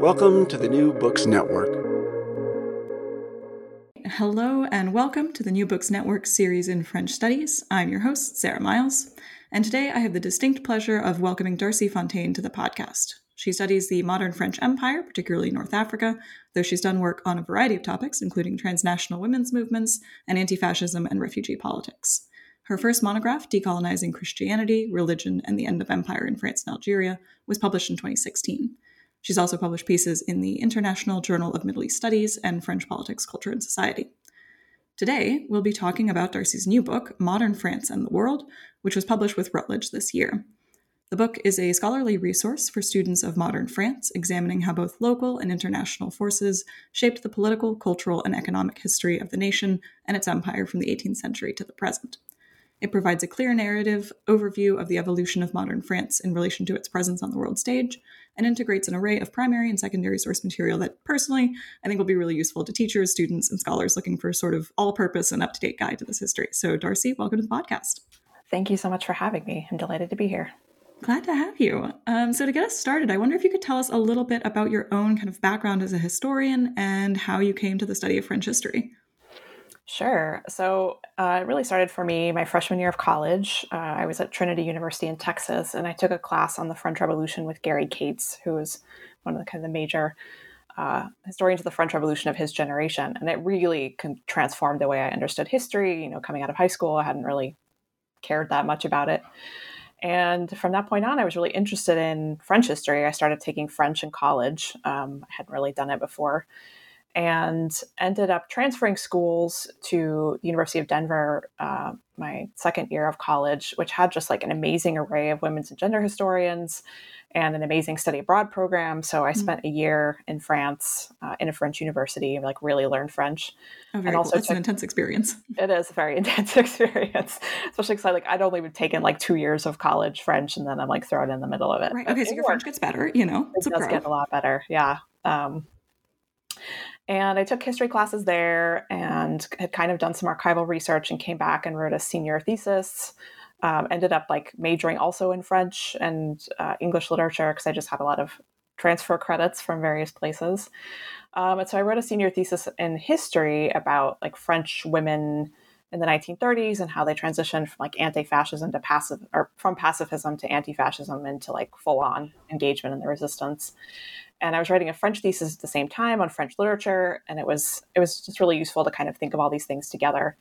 Welcome to the New Books Network. Hello, and welcome to the New Books Network series in French Studies. I'm your host, Sarah Miles, and today I have the distinct pleasure of welcoming Darcie Fontaine to the podcast. She studies the modern French Empire, particularly North Africa, though she's done work on a variety of topics, including transnational women's movements and anti fascism and refugee politics. Her first monograph, Decolonizing Christianity, Religion, and the End of Empire in France and Algeria, was published in 2016. She's also published pieces in the International Journal of Middle East Studies and French Politics, Culture, and Society. Today, we'll be talking about Darcie's new book, Modern France and the World, which was published with Routledge this year. The book is a scholarly resource for students of modern France, examining how both local and international forces shaped the political, cultural, and economic history of the nation and its empire from the 18th century to the present. It provides a clear narrative overview of the evolution of modern France in relation to its presence on the world stage, and integrates an array of primary and secondary source material that, personally, I think will be really useful to teachers, students, and scholars looking for sort of all purpose and up to date guide to this history. So, Darcie, welcome to the podcast. Thank you so much for having me. I'm delighted to be here. Glad to have you. Um, so, to get us started, I wonder if you could tell us a little bit about your own kind of background as a historian and how you came to the study of French history. Sure. So uh, it really started for me my freshman year of college. Uh, I was at Trinity University in Texas, and I took a class on the French Revolution with Gary Kates, who was one of the kind of the major uh, historians of the French Revolution of his generation, and it really con- transformed the way I understood history. You know, coming out of high school, I hadn't really cared that much about it. And from that point on, I was really interested in French history. I started taking French in college. Um, I hadn't really done it before. And ended up transferring schools to the University of Denver uh, my second year of college, which had just like an amazing array of women's and gender historians and an amazing study abroad program. So I mm-hmm. spent a year in France uh, in a French university, and like really learned French. Oh, and also, cool. it's an intense experience. It is a very intense experience, especially because I like I'd only been taken like two years of college French, and then I'm like thrown in the middle of it. Right. Okay, so your French gets better. You know, it does get a lot better. Yeah. Um, and I took history classes there and had kind of done some archival research and came back and wrote a senior thesis um, ended up like majoring also in French and uh, English literature because I just had a lot of transfer credits from various places. Um, and so I wrote a senior thesis in history about like French women in the 1930s and how they transitioned from like anti-fascism to passive or from pacifism to anti-fascism into like full-on engagement in the resistance and i was writing a french thesis at the same time on french literature and it was it was just really useful to kind of think of all these things together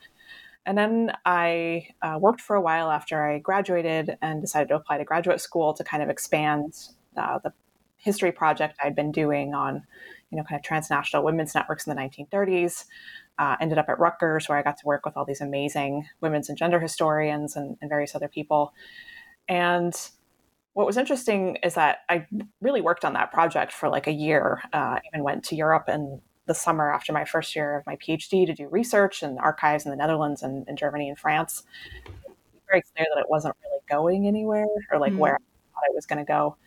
and then I uh, worked for a while after I graduated and decided to apply to graduate school to kind of expand uh, the history project I'd been doing on, you know, kind of transnational women's networks in the 1930s. Uh, ended up at Rutgers, where I got to work with all these amazing women's and gender historians and, and various other people. And what was interesting is that I really worked on that project for like a year. Uh, even went to Europe in the summer after my first year of my PhD to do research in archives in the Netherlands and in Germany and France. Very clear that it wasn't really going anywhere or like mm-hmm. where I thought it was going to go.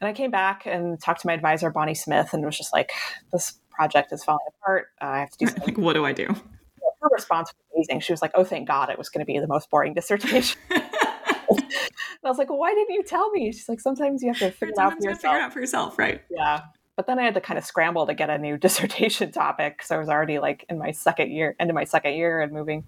And I came back and talked to my advisor, Bonnie Smith, and was just like, this project is falling apart. Uh, I have to do something. Like, what do I do? Her response was amazing. She was like, oh, thank God it was going to be the most boring dissertation. and I was like, well, why didn't you tell me? She's like, sometimes you have to figure it out for you figure out for yourself, right? Yeah. But then I had to kind of scramble to get a new dissertation topic because I was already like in my second year, into my second year and moving.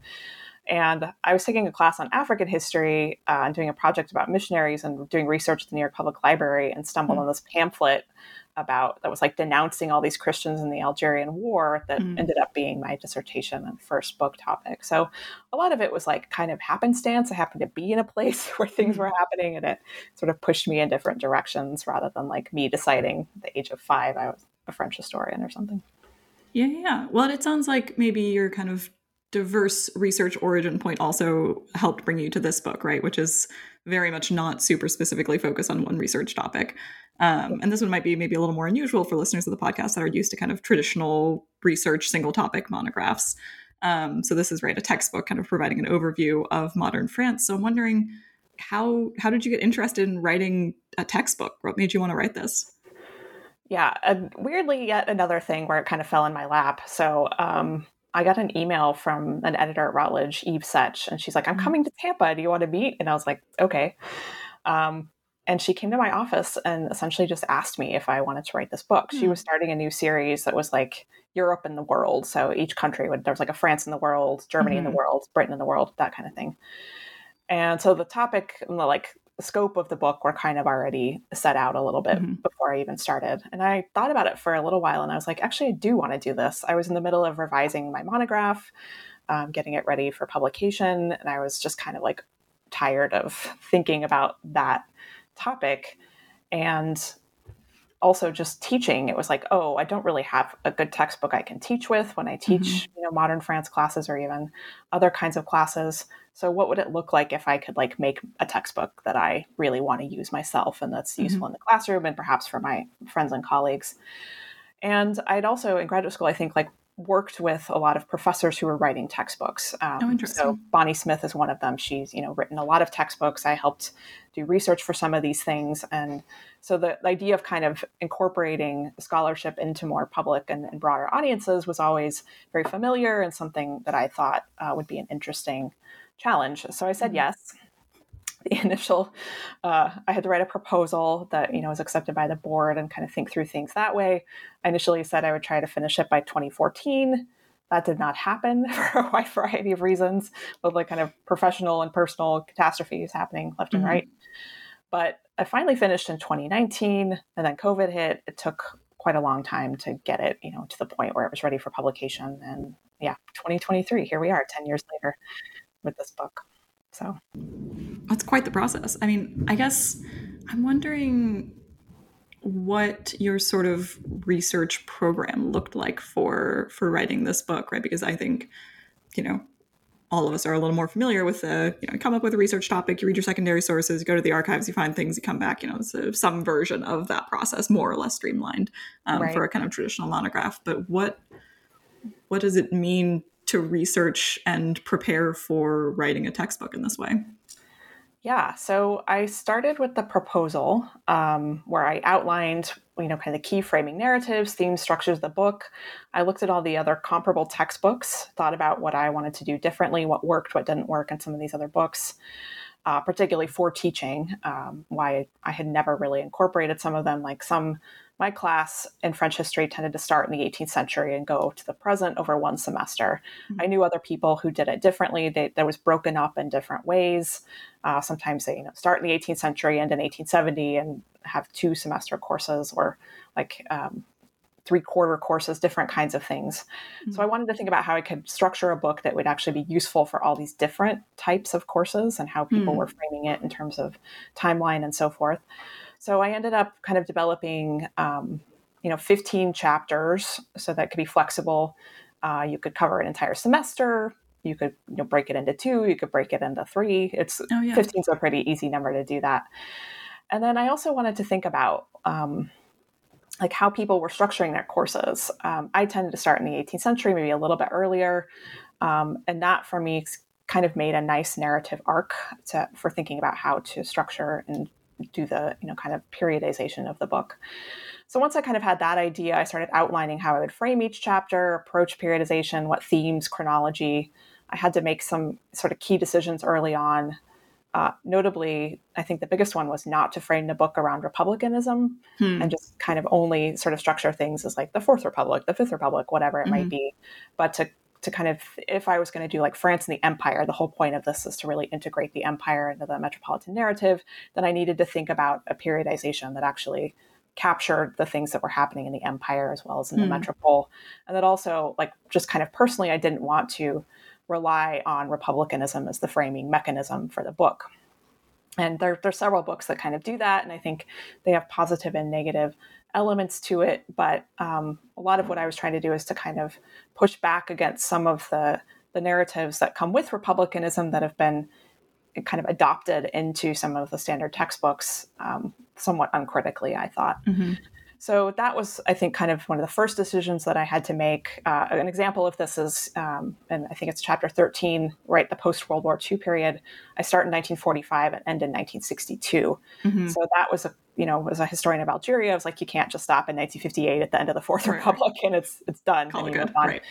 And I was taking a class on African history uh, and doing a project about missionaries and doing research at the New York Public Library and stumbled on this pamphlet about that was like denouncing all these Christians in the Algerian War that Mm. ended up being my dissertation and first book topic. So a lot of it was like kind of happenstance. I happened to be in a place where things were happening and it sort of pushed me in different directions rather than like me deciding at the age of five I was a French historian or something. Yeah, yeah. Well, it sounds like maybe your kind of diverse research origin point also helped bring you to this book, right? Which is very much not super specifically focused on one research topic. Um, and this one might be maybe a little more unusual for listeners of the podcast that are used to kind of traditional research single topic monographs. Um, so this is right a textbook kind of providing an overview of modern France. So I'm wondering how how did you get interested in writing a textbook? What made you want to write this? Yeah, and weirdly, yet another thing where it kind of fell in my lap. So um, I got an email from an editor at Routledge, Eve Setch, and she's like, "I'm coming to Tampa. Do you want to meet?" And I was like, "Okay." Um, and she came to my office and essentially just asked me if I wanted to write this book. She Hmm. was starting a new series that was like Europe and the world. So each country would there was like a France in the world, Germany in the Mhm. world, Britain in the world, that kind of thing. And so the topic and the like scope of the book were kind of already set out a little bit Mhm. before I even started. And I thought about it for a little while and I was like, actually, I do want to do this. I was in the middle of revising my monograph, um, getting it ready for publication. And I was just kind of like tired of thinking about that topic. And also just teaching it was like oh i don't really have a good textbook i can teach with when i teach mm-hmm. you know modern france classes or even other kinds of classes. So what would it look like if i could like make a textbook that i really want to use myself and that's mm-hmm. useful in the classroom and perhaps for my friends and colleagues? And i'd also in graduate school i think like worked with a lot of professors who were writing textbooks um, Oh, interesting. so bonnie smith is one of them she's you know written a lot of textbooks i helped do research for some of these things and so the, the idea of kind of incorporating scholarship into more public and, and broader audiences was always very familiar and something that I thought uh, would be an interesting challenge. So I said yes. The initial, uh, I had to write a proposal that you know was accepted by the board and kind of think through things that way. I initially said I would try to finish it by 2014. That did not happen for a wide variety of reasons, with like kind of professional and personal catastrophes happening left and Mhm. right. But I finally finished in 2019, and then COVID hit. It took quite a long time to get it, you know, to the point where it was ready for publication. And yeah, 2023, here we are, 10 years later, with this book. So That's quite the process. I mean, I guess I'm wondering what your sort of research program looked like for for writing this book, right? Because I think, you know, all of us are a little more familiar with the, you know, you come up with a research topic, you read your secondary sources, you go to the archives, you find things, you come back, you know, it's a, some version of that process, more or less streamlined um, Right. for a kind of traditional monograph. But what what does it mean to research and prepare for writing a textbook in this way? Yeah, so I started with the proposal um, where I outlined, you know, kind of the key framing narratives, themes, structures of the book. I looked at all the other comparable textbooks, thought about what I wanted to do differently, what worked, what didn't work in some of these other books, uh, particularly for teaching, um, why I had never really incorporated some of them. Like some, my class in French history tended to start in the 18th century and go to the present over one semester. I knew other people who did it differently. They, that was broken up in different ways. Uh, sometimes they you know, start in the 18th century, end in 1870, and have two semester courses or like um, three quarter courses, different kinds of things. So I wanted to think about how I could structure a book that would actually be useful for all these different types of courses and how people Hmm. were framing it in terms of timeline and so forth. So I ended up kind of developing, um, you know, 15 chapters so that could be flexible. Uh, you could cover an entire semester. You could you know break it into two. You could break it into three. It's Oh, yeah. 15 is a pretty easy number to do that. And then I also wanted to think about um, like how people were structuring their courses. Um, I tended to start in the 18th century, maybe a little bit earlier, um, and that for me kind of made a nice narrative arc to, for thinking about how to structure and do the you know kind of periodization of the book. So once I kind of had that idea, I started outlining how I would frame each chapter, approach periodization, what themes, chronology. I had to make some sort of key decisions early on. Uh, notably, I think the biggest one was not to frame the book around republicanism Hmm. and just kind of only sort of structure things as like the Fourth Republic, the Fifth Republic, whatever it might Mhm. be. But to to kind of, if I was going to do like France and the Empire, the whole point of this is to really integrate the empire into the metropolitan narrative. Then I needed to think about a periodization that actually captured the things that were happening in the empire as well as in the Hmm. metropole, and that also like just kind of personally, I didn't want to rely on republicanism as the framing mechanism for the book. And there, there's several books that kind of do that, and I think they have positive and negative elements to it. But um, a lot of what I was trying to do is to kind of push back against some of the the narratives that come with republicanism that have been kind of adopted into some of the standard textbooks um, somewhat uncritically. I thought. Mhm. So that was, I think, kind of one of the first decisions that I had to make. Uh, an example of this is, um, and I think it's chapter 13, right, the post World War II period. I start in 1945 and end in 1962. Mhm. So that was a, you know, as a historian of Algeria, I was like, you can't just stop in 1958 at the end of the Fourth Right. Republic and it's it's done. Call it good. Right.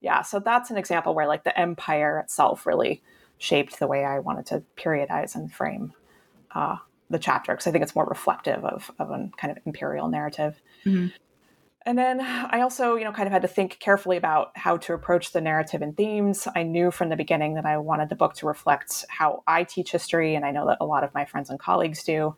Yeah, so that's an example where like the empire itself really shaped the way I wanted to periodize and frame uh, the chapter because I think it's more reflective of, of a kind of imperial narrative. Mhm. And then I also, you know, kind of had to think carefully about how to approach the narrative and themes. I knew from the beginning that I wanted the book to reflect how I teach history, and I know that a lot of my friends and colleagues do,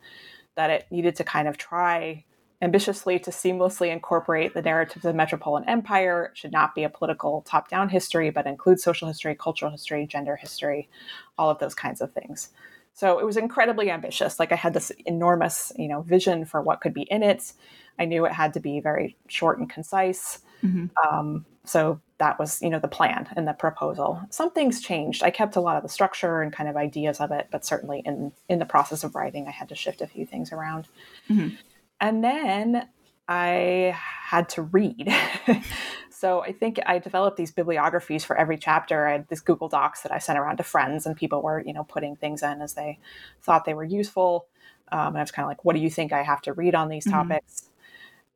that it needed to kind of try ambitiously to seamlessly incorporate the narrative of the metropolitan empire. It should not be a political top down history, but include social history, cultural history, gender history, all of those kinds of things. So it was incredibly ambitious. Like I had this enormous, you know, vision for what could be in it. I knew it had to be very short and concise. Mhm. Um, so that was, you know, the plan and the proposal. Some things changed. I kept a lot of the structure and kind of ideas of it, but certainly in in the process of writing, I had to shift a few things around. Mhm. And then I had to read. so I think I developed these bibliographies for every chapter. I had these Google Docs that I sent around to friends, and people were, you know, putting things in as they thought they were useful. Um, and I was kind of like, what do you think I have to read on these Mhm. topics?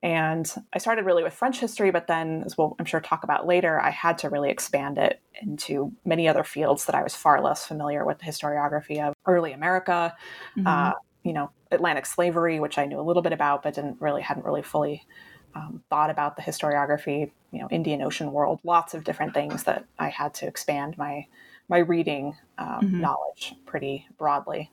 And I started really with French history, but then, as we'll I'm sure talk about later, I had to really expand it into many other fields that I was far less familiar with the historiography of early America, Mhm. uh, you know, Atlantic slavery, which I knew a little bit about, but didn't really hadn't really fully um, thought about the historiography. You know, Indian Ocean world, lots of different things that I had to expand my my reading um, Mhm. knowledge pretty broadly.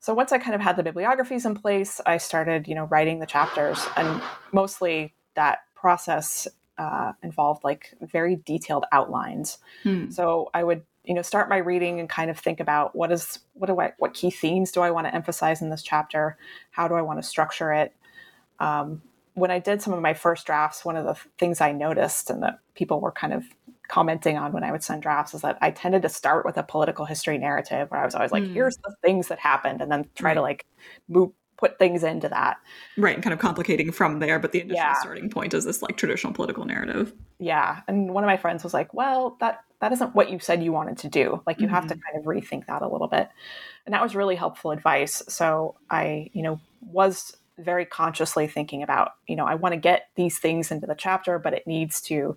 So once I kind of had the bibliographies in place, I started, you know, writing the chapters, and mostly that process uh, involved like very detailed outlines. Hmm. So I would, you know, start my reading and kind of think about what is what do I what key themes do I want to emphasize in this chapter? How do I want to structure it? Um, when I did some of my first drafts, one of the things I noticed and that people were kind of commenting on when I would send drafts is that I tended to start with a political history narrative where I was always like, Hmm. here's the things that happened, and then try to like move put things into that. Right, and kind of complicating from there, but the initial Yeah. starting point is this like traditional political narrative. Yeah. And one of my friends was like, well, that that isn't what you said you wanted to do. Like you have to kind of rethink that a little bit. And that was really helpful advice. So I, you know, was very consciously thinking about, you know, I want to get these things into the chapter, but it needs to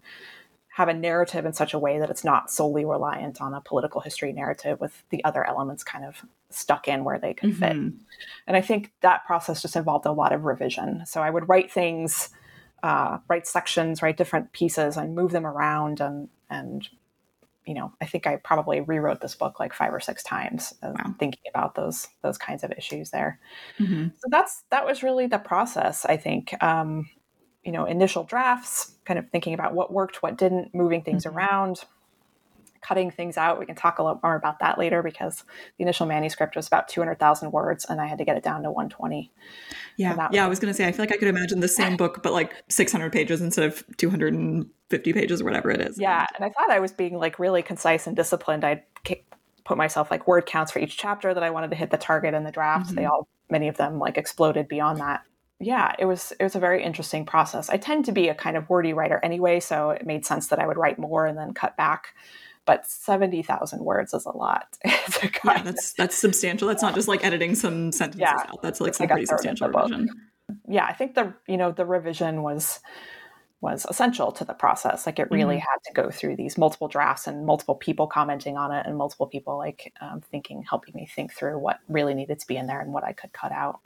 have a narrative in such a way that it's not solely reliant on a political history narrative with the other elements kind of stuck in where they could fit. Mhm. And I think that process just involved a lot of revision. So I would write things, uh, write sections, write different pieces, and move them around. And and you know, I think I probably rewrote this book like five or six times, uh, Wow. thinking about those those kinds of issues there. Mhm. So that's that was really the process. I think. Um, you know, initial drafts, kind of thinking about what worked, what didn't, moving things Mhm. around, cutting things out. We can talk a lot more about that later because the initial manuscript was about 200,000 words and I had to get it down to 120. Yeah, yeah. was- I was gonna say, I feel like I could imagine the same book, but like 600 pages instead of 250 pages or whatever it is. Yeah, and I thought I was being like really concise and disciplined. I'd put myself like word counts for each chapter that I wanted to hit the target in the draft. They mm-hmm. all, many of them, like exploded beyond that. Yeah, it was it was a very interesting process. I tend to be a kind of wordy writer anyway, so it made sense that I would write more and then cut back. But 70,000 words is a lot. yeah, that's that's substantial. That's not just like editing some sentences Yeah. out. That's like It's some like pretty substantial the book. revision. yeah, I think the you know the revision was was essential to the process. Like it really Mhm. had to go through these multiple drafts and multiple people commenting on it and multiple people like um, thinking, helping me think through what really needed to be in there and what I could cut out.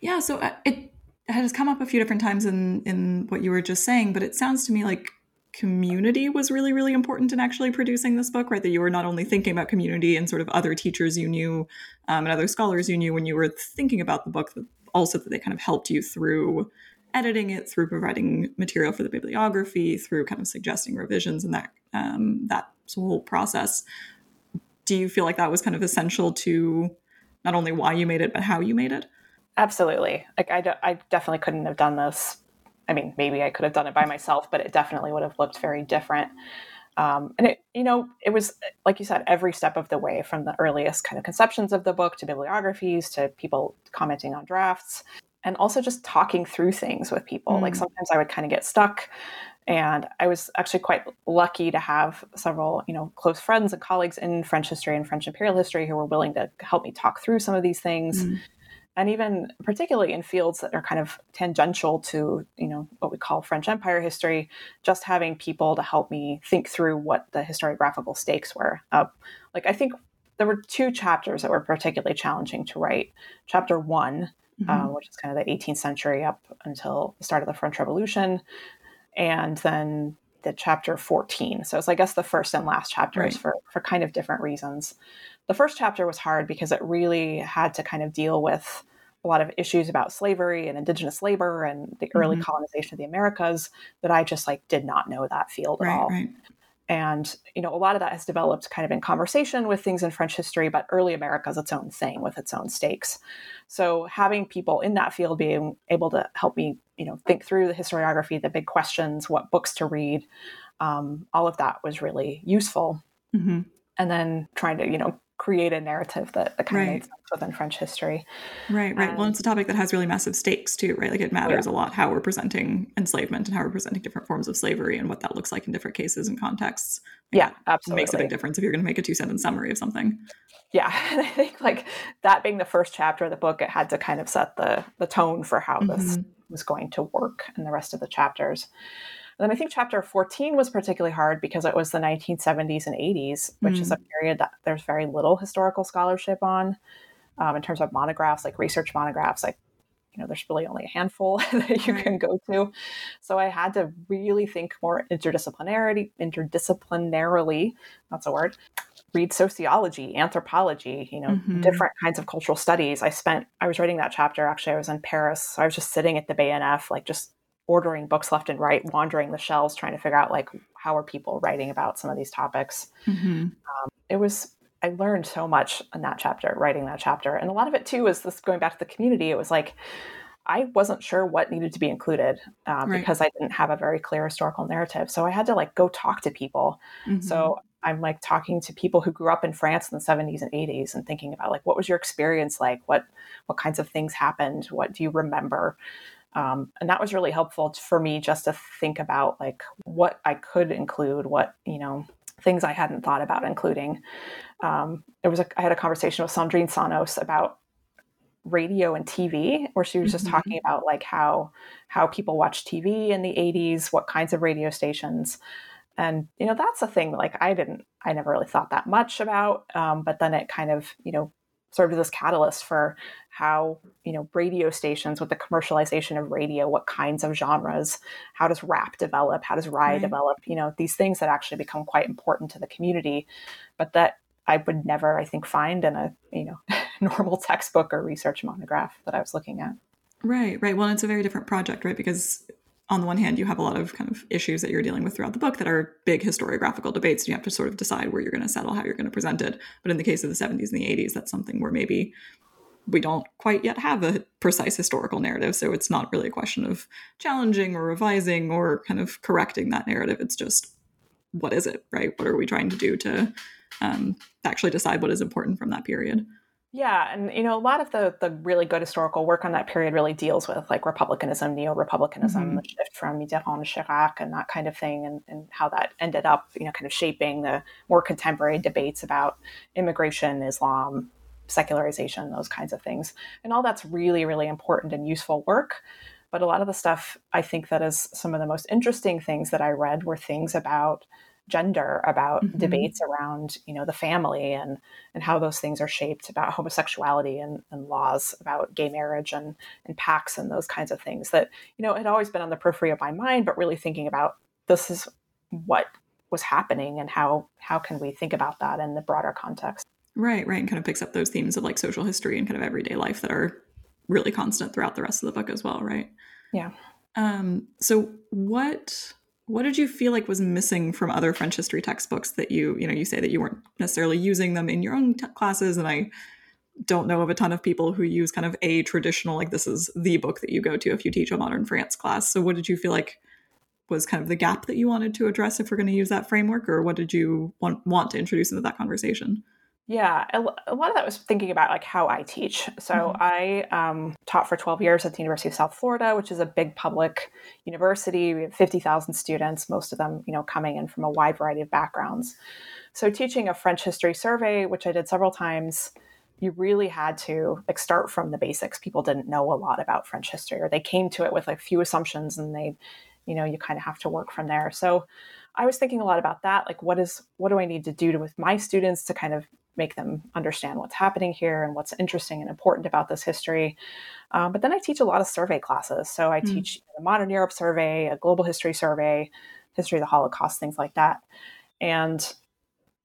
Yeah, so uh, it has come up a few different times in in what you were just saying, but it sounds to me like community was really really important in actually producing this book, right? That you were not only thinking about community and sort of other teachers you knew um, and other scholars you knew when you were thinking about the book, but also that they kind of helped you through editing it, through providing material for the bibliography, through kind of suggesting revisions and that um, that whole process. Do you feel like that was kind of essential to not only why you made it, but how you made it? Absolutely. Like I, I definitely couldn't have done this. I mean, maybe I could have done it by myself, but it definitely would have looked very different. Um, and it, you know, it was like you said, every step of the way, from the earliest kind of conceptions of the book to bibliographies to people commenting on drafts, and also just talking through things with people. Like Mm. sometimes I would kind of get stuck, and I was actually quite lucky to have several, you know, close friends and colleagues in French history and French imperial history who were willing to help me talk through some of these things Mm. And even particularly in fields that are kind of tangential to you know what we call french empire history just having people to help me think through what the historiographical stakes were uh, like i think there were two chapters that were particularly challenging to write chapter one Mhm. uh, which is kind of the 18th century up until the start of the french revolution and then the chapter 14 so it's i guess the first and last chapters Right. for for kind of different reasons the first chapter was hard because it really had to kind of deal with a lot of issues about slavery and indigenous labor and the early Mhm. colonization of the americas that i just like did not know that field at right, all right. and you know a lot of that has developed kind of in conversation with things in french history but early america is its own thing with its own stakes so having people in that field being able to help me you know think through the historiography the big questions what books to read um, all of that was really useful hmm and then trying to you know create a narrative that, that kind of Right. made sense within french history Right, right. well, Um, it's a topic that has really massive stakes too, right? Like it matters a lot how we're presenting enslavement and how we're presenting different forms of slavery and what that looks like in different cases and contexts. yeah It absolutely makes a big difference if you're going to make a two sentence summary of something. yeah and i think like that being the first chapter of the book it had to kind of set the the tone for how this Mhm. was going to work in the rest of the chapters then i think chapter 14 was particularly hard because it was the 1970s and 80s which is a period that there's very little historical scholarship on um, in terms of monographs like research monographs like you know there's really only a handful that you Right. can go to so i had to really think more interdisciplinarity interdisciplinarily that's a word read sociology anthropology you know Mhm. different kinds of cultural studies i spent i was writing that chapter actually i was in paris so i was just sitting at the bnf like just ordering books left and right wandering the shelves trying to figure out like how are people writing about some of these topics. Hmm it was i learned so much in that chapter writing that chapter. And a lot of it too is this going back to the community. It was like i wasn't sure what needed to be included um, Right. because i didn't have a very clear historical narrative. So i had to like go talk to people. Mm-hmm. so i'm like talking to people who grew up in france in the 70s and 80s and thinking about like what was your experience like? What what kinds of things happened? What do you remember um, and that was really helpful for me just to think about like what i could include what you know things i hadn't thought about including um, there was a i had a conversation with sandrine sanos about radio and tv where she was just Mhm. talking about like how how people watch tv in the 80s what kinds of radio stations and you know that's a thing like i didn't i never really thought that much about um, but then it kind of you know served as this catalyst for how you know radio stations with the commercialization of radio what kinds of genres how does rap develop how does raï Right. develop you know these things that actually become quite important to the community but that i would never i think find in a you know normal textbook or research monograph that i was looking at Right, right. Well, it's a very different project, right? Because on the one hand, you have a lot of kind of issues that you're dealing with throughout the book that are big historiographical debates. And you have to sort of decide where you're going to settle, how you're going to present it. But in the case of the 70s and the 80s, that's something where maybe we don't quite yet have a precise historical narrative. So it's not really a question of challenging or revising or kind of correcting that narrative. It's just what is it, right? What are we trying to do to um, actually decide what is important from that period? Yeah, and you know, a lot of the the really good historical work on that period really deals with like republicanism, neo-republicanism, Mhm. the shift from Mitterrand to Chirac, and that kind of thing, and, and how that ended up, you know, kind of shaping the more contemporary debates about immigration, Islam, secularization, those kinds of things, and all that's really, really important and useful work. But a lot of the stuff I think that is some of the most interesting things that I read were things about gender, about Mhm. debates around, you know, the family and and how those things are shaped about homosexuality and, and laws about gay marriage and and PACS and those kinds of things that you know had always been on the periphery of my mind but really thinking about this is what was happening and how how can we think about that in the broader context Right, right, and kind of picks up those themes of like social history and kind of everyday life that are really constant throughout the rest of the book as well, right? Yeah. Um, so what what did you feel like was missing from other French history textbooks that you, you know, you say that you weren't necessarily using them in your own t- classes and I don't know of a ton of people who use kind of a traditional like this is the book that you go to if you teach a modern France class. So what did you feel like was kind of the gap that you wanted to address if we're going to use that framework or what did you want want to introduce into that conversation? Yeah, a lot of that was thinking about like how I teach. So Mhm. I um, taught for 12 years at the University of South Florida, which is a big public university. We have 50,000 students, most of them, you know, coming in from a wide variety of backgrounds. So teaching a French history survey, which I did several times, you really had to like start from the basics. People didn't know a lot about French history, or they came to it with like few assumptions, and they, you know, you kind of have to work from there. So I was thinking a lot about that. Like, what is what do I need to do to, with my students to kind of make them understand what's happening here and what's interesting and important about this history. Um, but then I teach a lot of survey classes. So I Mm. teach a modern Europe survey, a global history survey, history of the Holocaust, things like that. And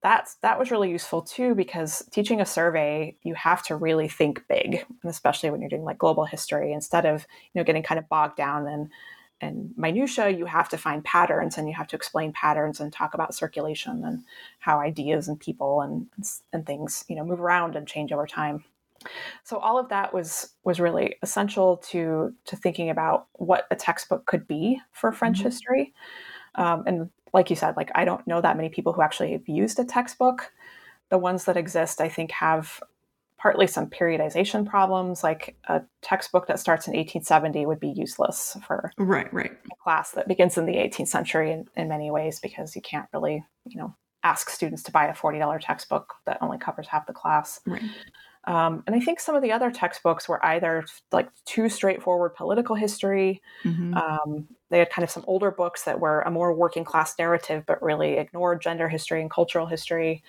that's that was really useful too because teaching a survey you have to really think big and especially when you're doing like global history instead of you know getting kind of bogged down in and minutia you have to find patterns and you have to explain patterns and talk about circulation and how ideas and people and and things you know move around and change over time. So all of that was was really essential to to thinking about what a textbook could be for french Mhm. history. Um, and like you said like i don't know that many people who actually have used a textbook. The ones that exist i think have partly some periodization problems like a textbook that starts in 1870 would be useless for Right, right. a class that begins in the 18th century in, in many ways because you can't really you know ask students to buy a $40 textbook that only covers half the class Right. um, and i think some of the other textbooks were either like too straightforward political history Mhm. um, they had kind of some older books that were a more working class narrative but really ignored gender history and cultural history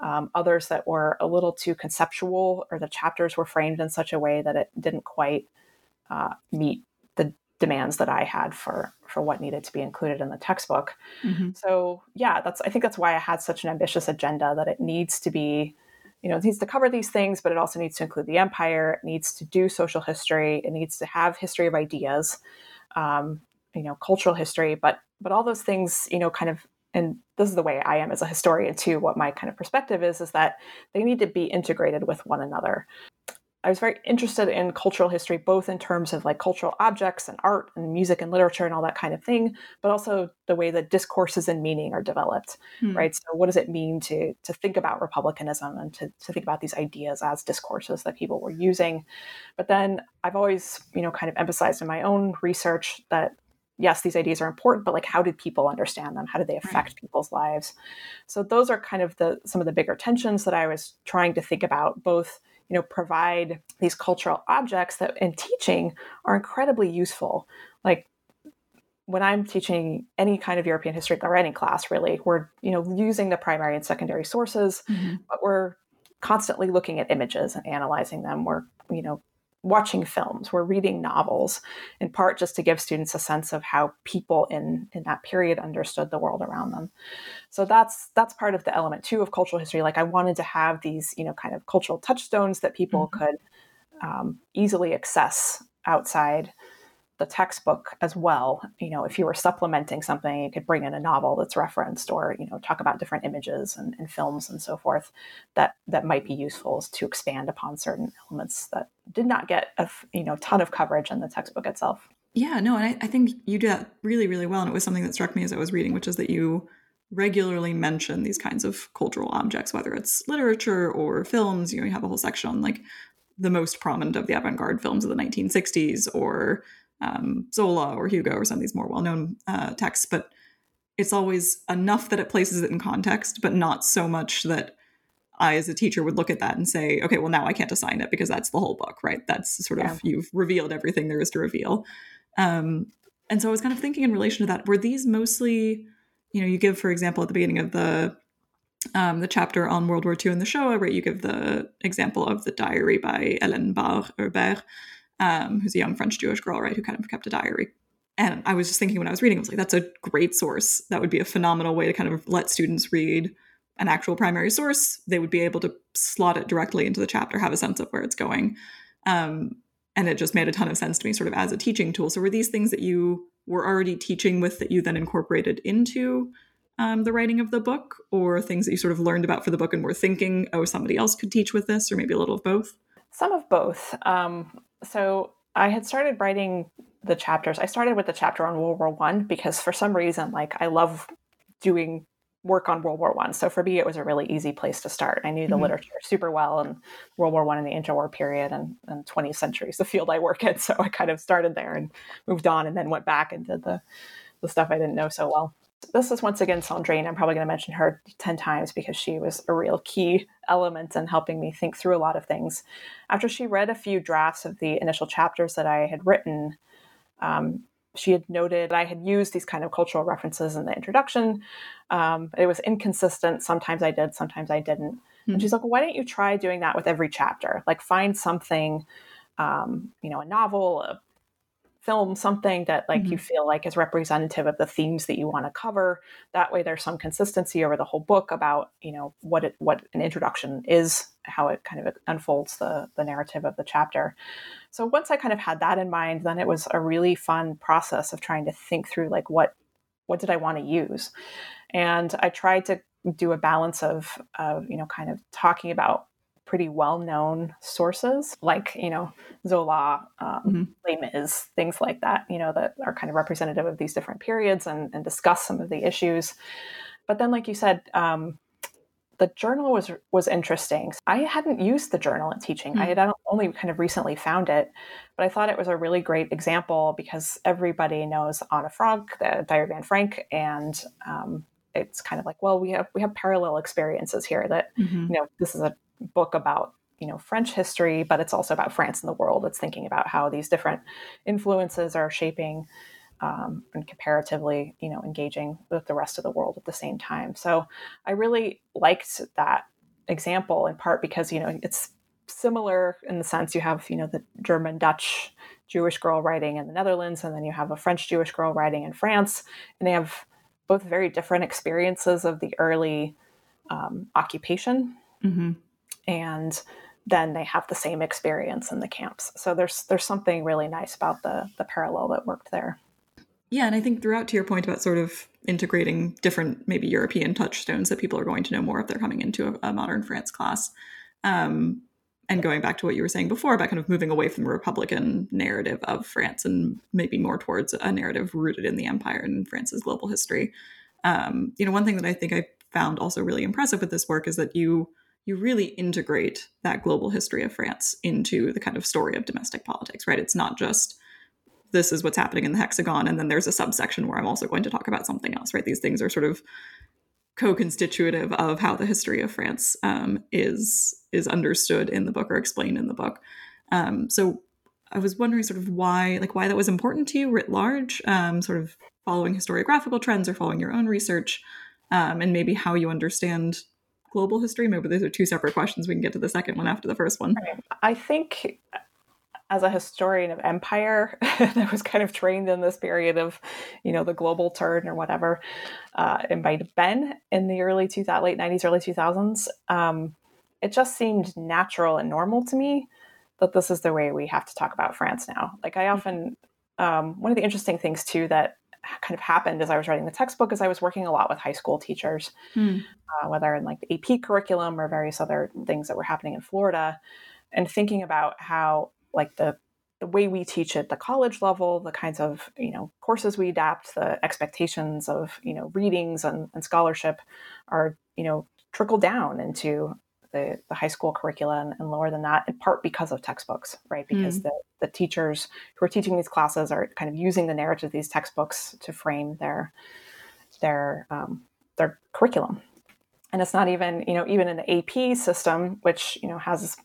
um, others that were a little too conceptual or the chapters were framed in such a way that it didn't quite uh, meet the demands that i had for for what needed to be included in the textbook. Mhm. so yeah that's i think that's why i had such an ambitious agenda that it needs to be you know it needs to cover these things but it also needs to include the empire. It needs to do social history. It needs to have history of ideas um, you know cultural history but but all those things you know kind of and this is the way i am as a historian too what my kind of perspective is is that they need to be integrated with one another I was very interested in cultural history, both in terms of like cultural objects and art and music and literature and all that kind of thing, but also the way that discourses and meaning are developed, Hmm. right? So, what does it mean to to think about republicanism and to, to think about these ideas as discourses that people were using? But then I've always, you know, kind of emphasized in my own research that yes, these ideas are important, but like how did people understand them? How did they affect people's lives? So those are kind of the some of the bigger tensions that I was trying to think about, both you know provide these cultural objects that in teaching are incredibly useful like when i'm teaching any kind of european history or any class really we're you know using the primary and secondary sources Mhm. but we're constantly looking at images and analyzing them we're you know watching films we're reading novels in part just to give students a sense of how people in in that period understood the world around them so that's that's part of the element too of cultural history like i wanted to have these you know kind of cultural touchstones that people Mhm. could um, easily access outside the textbook as well you know if you were supplementing something you could bring in a novel that's referenced or you know talk about different images and, and films and so forth that that might be useful to expand upon certain elements that did not get a you know ton of coverage in the textbook itself Yeah, no, and I, I think you do that really, really well. And it was something that struck me as I was reading, which is that you regularly mention these kinds of cultural objects, whether it's literature or films. You know, you have a whole section on like the most prominent of the avant-garde films of the 1960s, or um, Zola or Hugo, or some of these more well-known uh, texts. But it's always enough that it places it in context, but not so much that I, as a teacher, would look at that and say, okay, well, now I can't assign it because that's the whole book, right? That's sort of, yeah. you've revealed everything there is to reveal. Um, and so I was kind of thinking in relation to that, were these mostly, you know, you give, for example, at the beginning of the um, the chapter on World War II in the Shoah, right? You give the example of the diary by Hélène Berr Herbert, um, who's a young French Jewish girl, right, who kind of kept a diary. And I was just thinking when I was reading, I was like, that's a great source. That would be a phenomenal way to kind of let students read an actual primary source, they would be able to slot it directly into the chapter, have a sense of where it's going. Um, and it just made a ton of sense to me, sort of as a teaching tool. So, were these things that you were already teaching with that you then incorporated into um, the writing of the book, or things that you sort of learned about for the book and were thinking, oh, somebody else could teach with this, or maybe a little of both? Some of both. Um, so, I had started writing the chapters. I started with the chapter on World War One because for some reason, like I love doing work on World War One. So for me, it was a really easy place to start. I knew the mm-hmm. literature super well and World War One and the interwar period and, and 20th century is the field I work in. So I kind of started there and moved on and then went back and did the, the stuff I didn't know so well. This is once again Sandrine. I'm probably going to mention her 10 times because she was a real key element in helping me think through a lot of things. After she read a few drafts of the initial chapters that I had written, um, she had noted I had used these kind of cultural references in the introduction. Um, it was inconsistent. Sometimes I did, sometimes I didn't. Mm-hmm. And she's like, well, why don't you try doing that with every chapter? Like find something, um, you know, a novel, a film something that like mm-hmm. you feel like is representative of the themes that you want to cover. That way there's some consistency over the whole book about you know what it what an introduction is how it kind of unfolds the the narrative of the chapter. So once i kind of had that in mind then it was a really fun process of trying to think through like what what did i want to use? And i tried to do a balance of of you know kind of talking about pretty well-known sources like you know zola um, mm-hmm. Les Mis, things like that you know that are kind of representative of these different periods and, and discuss some of the issues but then like you said um, the journal was was interesting i hadn't used the journal in teaching mm-hmm. i had only kind of recently found it but i thought it was a really great example because everybody knows anne frank the diary of anne frank and um, it's kind of like well we have we have parallel experiences here that mm-hmm. you know this is a book about you know French history, but it's also about France and the world. It's thinking about how these different influences are shaping um, and comparatively, you know, engaging with the rest of the world at the same time. So I really liked that example in part because you know it's similar in the sense you have you know the German Dutch Jewish girl writing in the Netherlands, and then you have a French Jewish girl writing in France, and they have both very different experiences of the early um, occupation. Mm-hmm and then they have the same experience in the camps. So there's there's something really nice about the the parallel that worked there. Yeah, and I think throughout to your point about sort of integrating different maybe European touchstones that people are going to know more if they're coming into a, a modern France class. Um, and going back to what you were saying before about kind of moving away from the Republican narrative of France and maybe more towards a narrative rooted in the empire and France's global history. Um, you know, one thing that I think I found also really impressive with this work is that you you really integrate that global history of France into the kind of story of domestic politics, right? It's not just this is what's happening in the hexagon and then there's a subsection where I'm also going to talk about something else, right? These things are sort of co-constitutive of how the history of France um, is is understood in the book or explained in the book. Um, so I was wondering sort of why like why that was important to you writ large, um, sort of following historiographical trends or following your own research, um, and maybe how you understand global history? Maybe those are two separate questions. We can get to the second one after the first one. I think as a historian of empire that was kind of trained in this period of, you know, the global turn or whatever, uh, it might have been in the early 2000, late 90s, early 2000s. Um, it just seemed natural and normal to me that this is the way we have to talk about France now. Like I mm-hmm. often, um, one of the interesting things too that kind of happened as I was writing the textbook is I was working a lot with high school teachers, mm. uh, whether in like the AP curriculum or various other things that were happening in Florida, and thinking about how like the the way we teach at the college level, the kinds of you know courses we adapt, the expectations of you know readings and, and scholarship are you know trickle down into the, the high school curricula and, and, lower than that, in part because of textbooks, right? Because mm. the, the teachers who are teaching these classes are kind of using the narrative of these textbooks to frame their their um, their curriculum. And it's not even, you know, even in the AP system, which you know has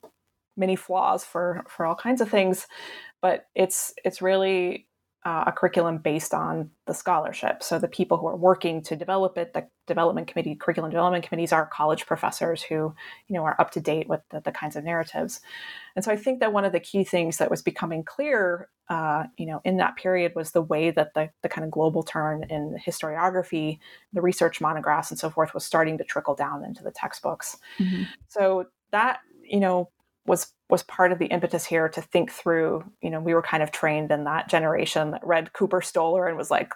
many flaws for for all kinds of things, but it's it's really uh, a curriculum based on the scholarship. So the people who are working to develop it, the development committee, curriculum development committees, are college professors who, you know, are up to date with the, the kinds of narratives. And so I think that one of the key things that was becoming clear, uh, you know, in that period was the way that the, the kind of global turn in historiography, the research monographs, and so forth was starting to trickle down into the textbooks. Mm-hmm. So that, you know, was was part of the impetus here to think through you know we were kind of trained in that generation that read cooper stoler and was like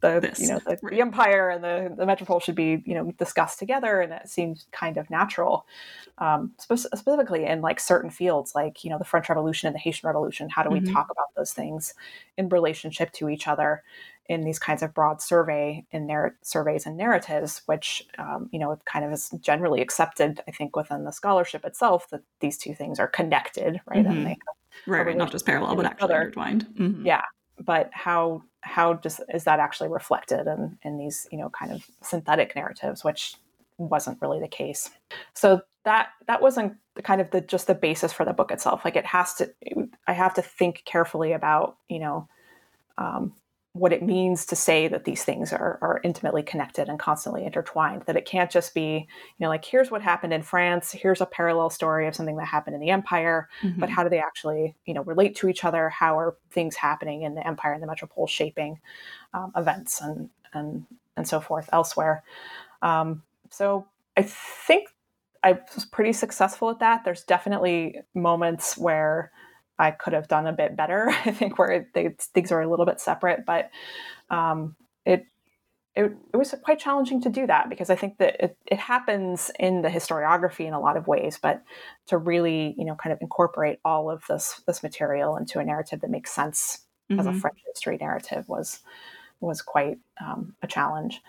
the this. you know the, the, empire and the, the metropole should be you know discussed together and it seemed kind of natural um, spe- specifically in like certain fields like you know the french revolution and the haitian revolution how do we mm-hmm. talk about those things in relationship to each other in these kinds of broad survey in narr- surveys and narratives, which um, you know kind of is generally accepted, I think, within the scholarship itself that these two things are connected, right? Mm-hmm. And they right, right, not just parallel, but actually other. intertwined. Mm-hmm. Yeah, but how how does is that actually reflected in in these you know kind of synthetic narratives, which wasn't really the case. So that that wasn't the kind of the just the basis for the book itself. Like it has to, I have to think carefully about you know. Um, what it means to say that these things are, are intimately connected and constantly intertwined that it can't just be you know like here's what happened in france here's a parallel story of something that happened in the empire mm-hmm. but how do they actually you know relate to each other? How are things happening in the empire and the metropole shaping um, events and and and so forth elsewhere? Um, so i think i was pretty successful at that. There's definitely moments where I could have done a bit better. I think where they, things are a little bit separate, but um, it, it, it was quite challenging to do that because I think that it, it happens in the historiography in a lot of ways, but to really you know kind of incorporate all of this this material into a narrative that makes sense mm-hmm. as a mm-hmm. French history narrative was was quite um, a challenge.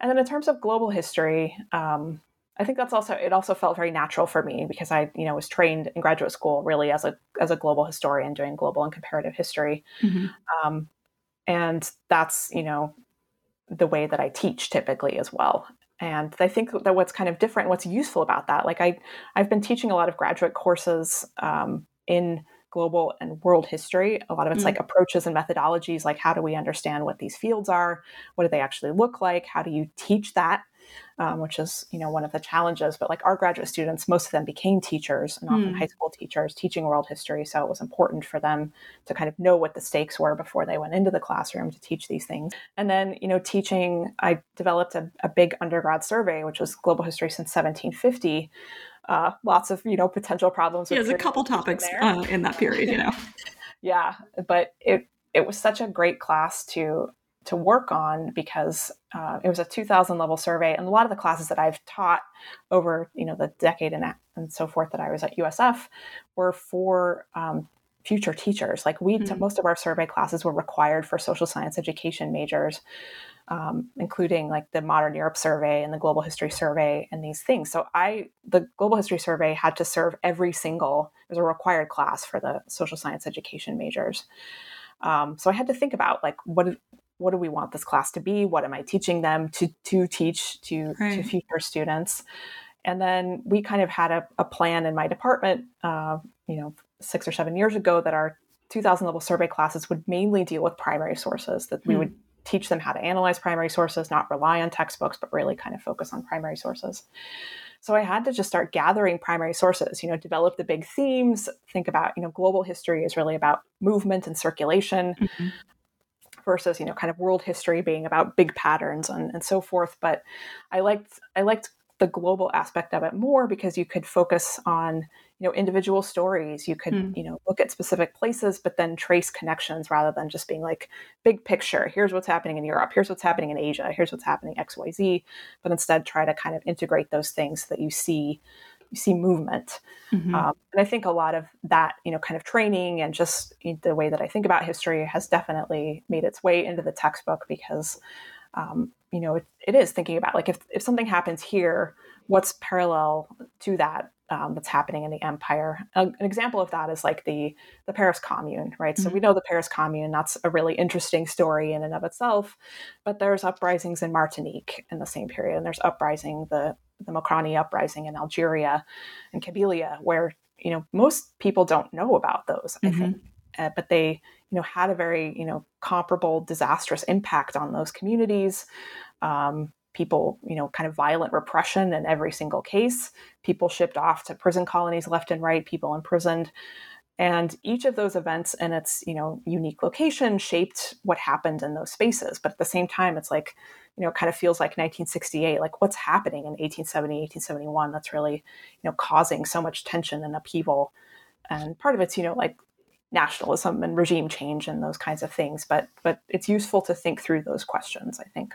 And then in terms of global history, um, I think that's also it also felt very natural for me because I, you know, was trained in graduate school really as a as a global historian doing global and comparative history. Mm-hmm. Um, and that's, you know, the way that I teach typically as well. And I think that what's kind of different, what's useful about that, like I, I've been teaching a lot of graduate courses um, in global and world history. A lot of it's mm-hmm. like approaches and methodologies, like how do we understand what these fields are? What do they actually look like? How do you teach that? Um, which is you know one of the challenges. But like our graduate students, most of them became teachers and often mm. high school teachers teaching world history. So it was important for them to kind of know what the stakes were before they went into the classroom to teach these things. And then you know teaching, I developed a, a big undergrad survey, which was global history since 1750. Uh, lots of you know potential problems. Yeah, there's a couple topics uh, in that period, you know. yeah, but it it was such a great class to to work on because uh, it was a 2000 level survey and a lot of the classes that i've taught over you know the decade and, and so forth that i was at usf were for um, future teachers. Like we mm-hmm. most of our survey classes were required for social science education majors um, including like the modern europe survey and the global history survey and these things. So i the global history survey had to serve every single it was a required class for the social science education majors. Um, so I had to think about like what what do we want this class to be? What am I teaching them to to teach to right. to future students? And then we kind of had a, a plan in my department, uh, you know, six or seven years ago, that our 2000 level survey classes would mainly deal with primary sources. That we hmm. would teach them how to analyze primary sources, not rely on textbooks, but really kind of focus on primary sources. So I had to just start gathering primary sources, you know, develop the big themes, think about, you know, global history is really about movement and circulation. Mm-hmm versus you know kind of world history being about big patterns and, and so forth. But i liked i liked the global aspect of it more because you could focus on you know individual stories. You could mm. you know look at specific places but then trace connections rather than just being like big picture here's what's happening in europe here's what's happening in asia here's what's happening xyz but instead try to kind of integrate those things so that you see you see movement. Mm-hmm. Um, and I think a lot of that, you know, kind of training and just the way that I think about history has definitely made its way into the textbook because, um, you know, it, it is thinking about like if, if something happens here, what's parallel to that um, that's happening in the empire. an example of that is like the the Paris Commune, right? Mm-hmm. So we know the Paris Commune. That's a really interesting story in and of itself. But there's uprisings in Martinique in the same period, and there's uprising the the Mokrani uprising in Algeria and Kabylia, where you know most people don't know about those. Mm-hmm. think, uh, but they you know had a very you know comparable disastrous impact on those communities. Um, people, you know, kind of violent repression in every single case, people shipped off to prison colonies left and right, people imprisoned. And each of those events and its, you know, unique location shaped what happened in those spaces. But at the same time, it's like, you know, it kind of feels like 1968, like what's happening in 1870, 1871 that's really, you know, causing so much tension and upheaval. And part of it's, you know, like nationalism and regime change and those kinds of things. But but it's useful to think through those questions, I think.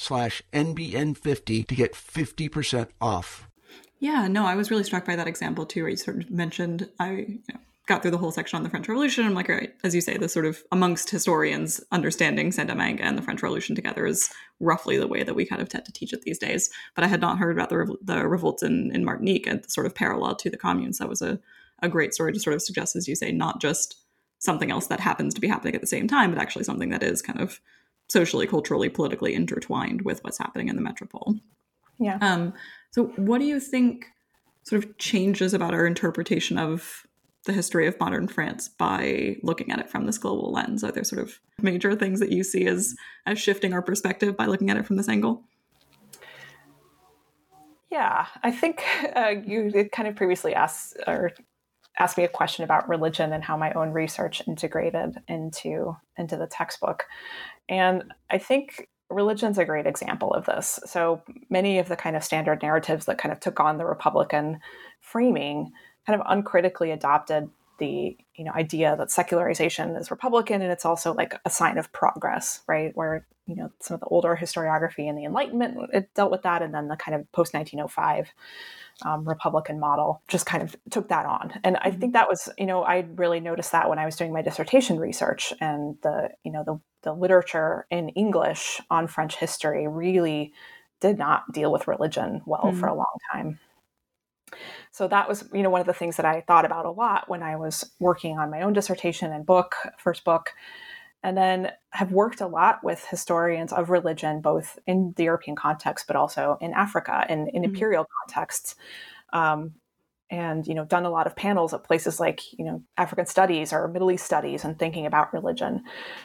slash NBN50 to get 50% off. Yeah, no, I was really struck by that example too, where you sort of mentioned I you know, got through the whole section on the French Revolution. I'm like, all right, as you say, the sort of amongst historians, understanding Saint-Domingue and the French Revolution together is roughly the way that we kind of tend to teach it these days. But I had not heard about the, the revolts in, in Martinique and the sort of parallel to the communes. That was a, a great story to sort of suggest, as you say, not just something else that happens to be happening at the same time, but actually something that is kind of socially, culturally, politically intertwined with what's happening in the metropole. Yeah. Um, so, what do you think sort of changes about our interpretation of the history of modern France by looking at it from this global lens? Are there sort of major things that you see as as shifting our perspective by looking at it from this angle? Yeah, I think uh, you kind of previously asked or asked me a question about religion and how my own research integrated into into the textbook. And I think religion's a great example of this. So many of the kind of standard narratives that kind of took on the Republican framing kind of uncritically adopted the you know idea that secularization is republican and it's also like a sign of progress right? Where you know some of the older historiography and the enlightenment it dealt with that. And then the kind of post 1905 um, republican model just kind of took that on. And i think that was you know i really noticed that when i was doing my dissertation research and the you know the, the literature in english on french history really did not deal with religion well mm-hmm. for a long time so that was, you know, one of the things that I thought about a lot when I was working on my own dissertation and book, first book, and then have worked a lot with historians of religion, both in the European context, but also in Africa and in, in mm-hmm. imperial contexts. Um, and you know done a lot of panels at places like you know african studies or middle east studies and thinking about religion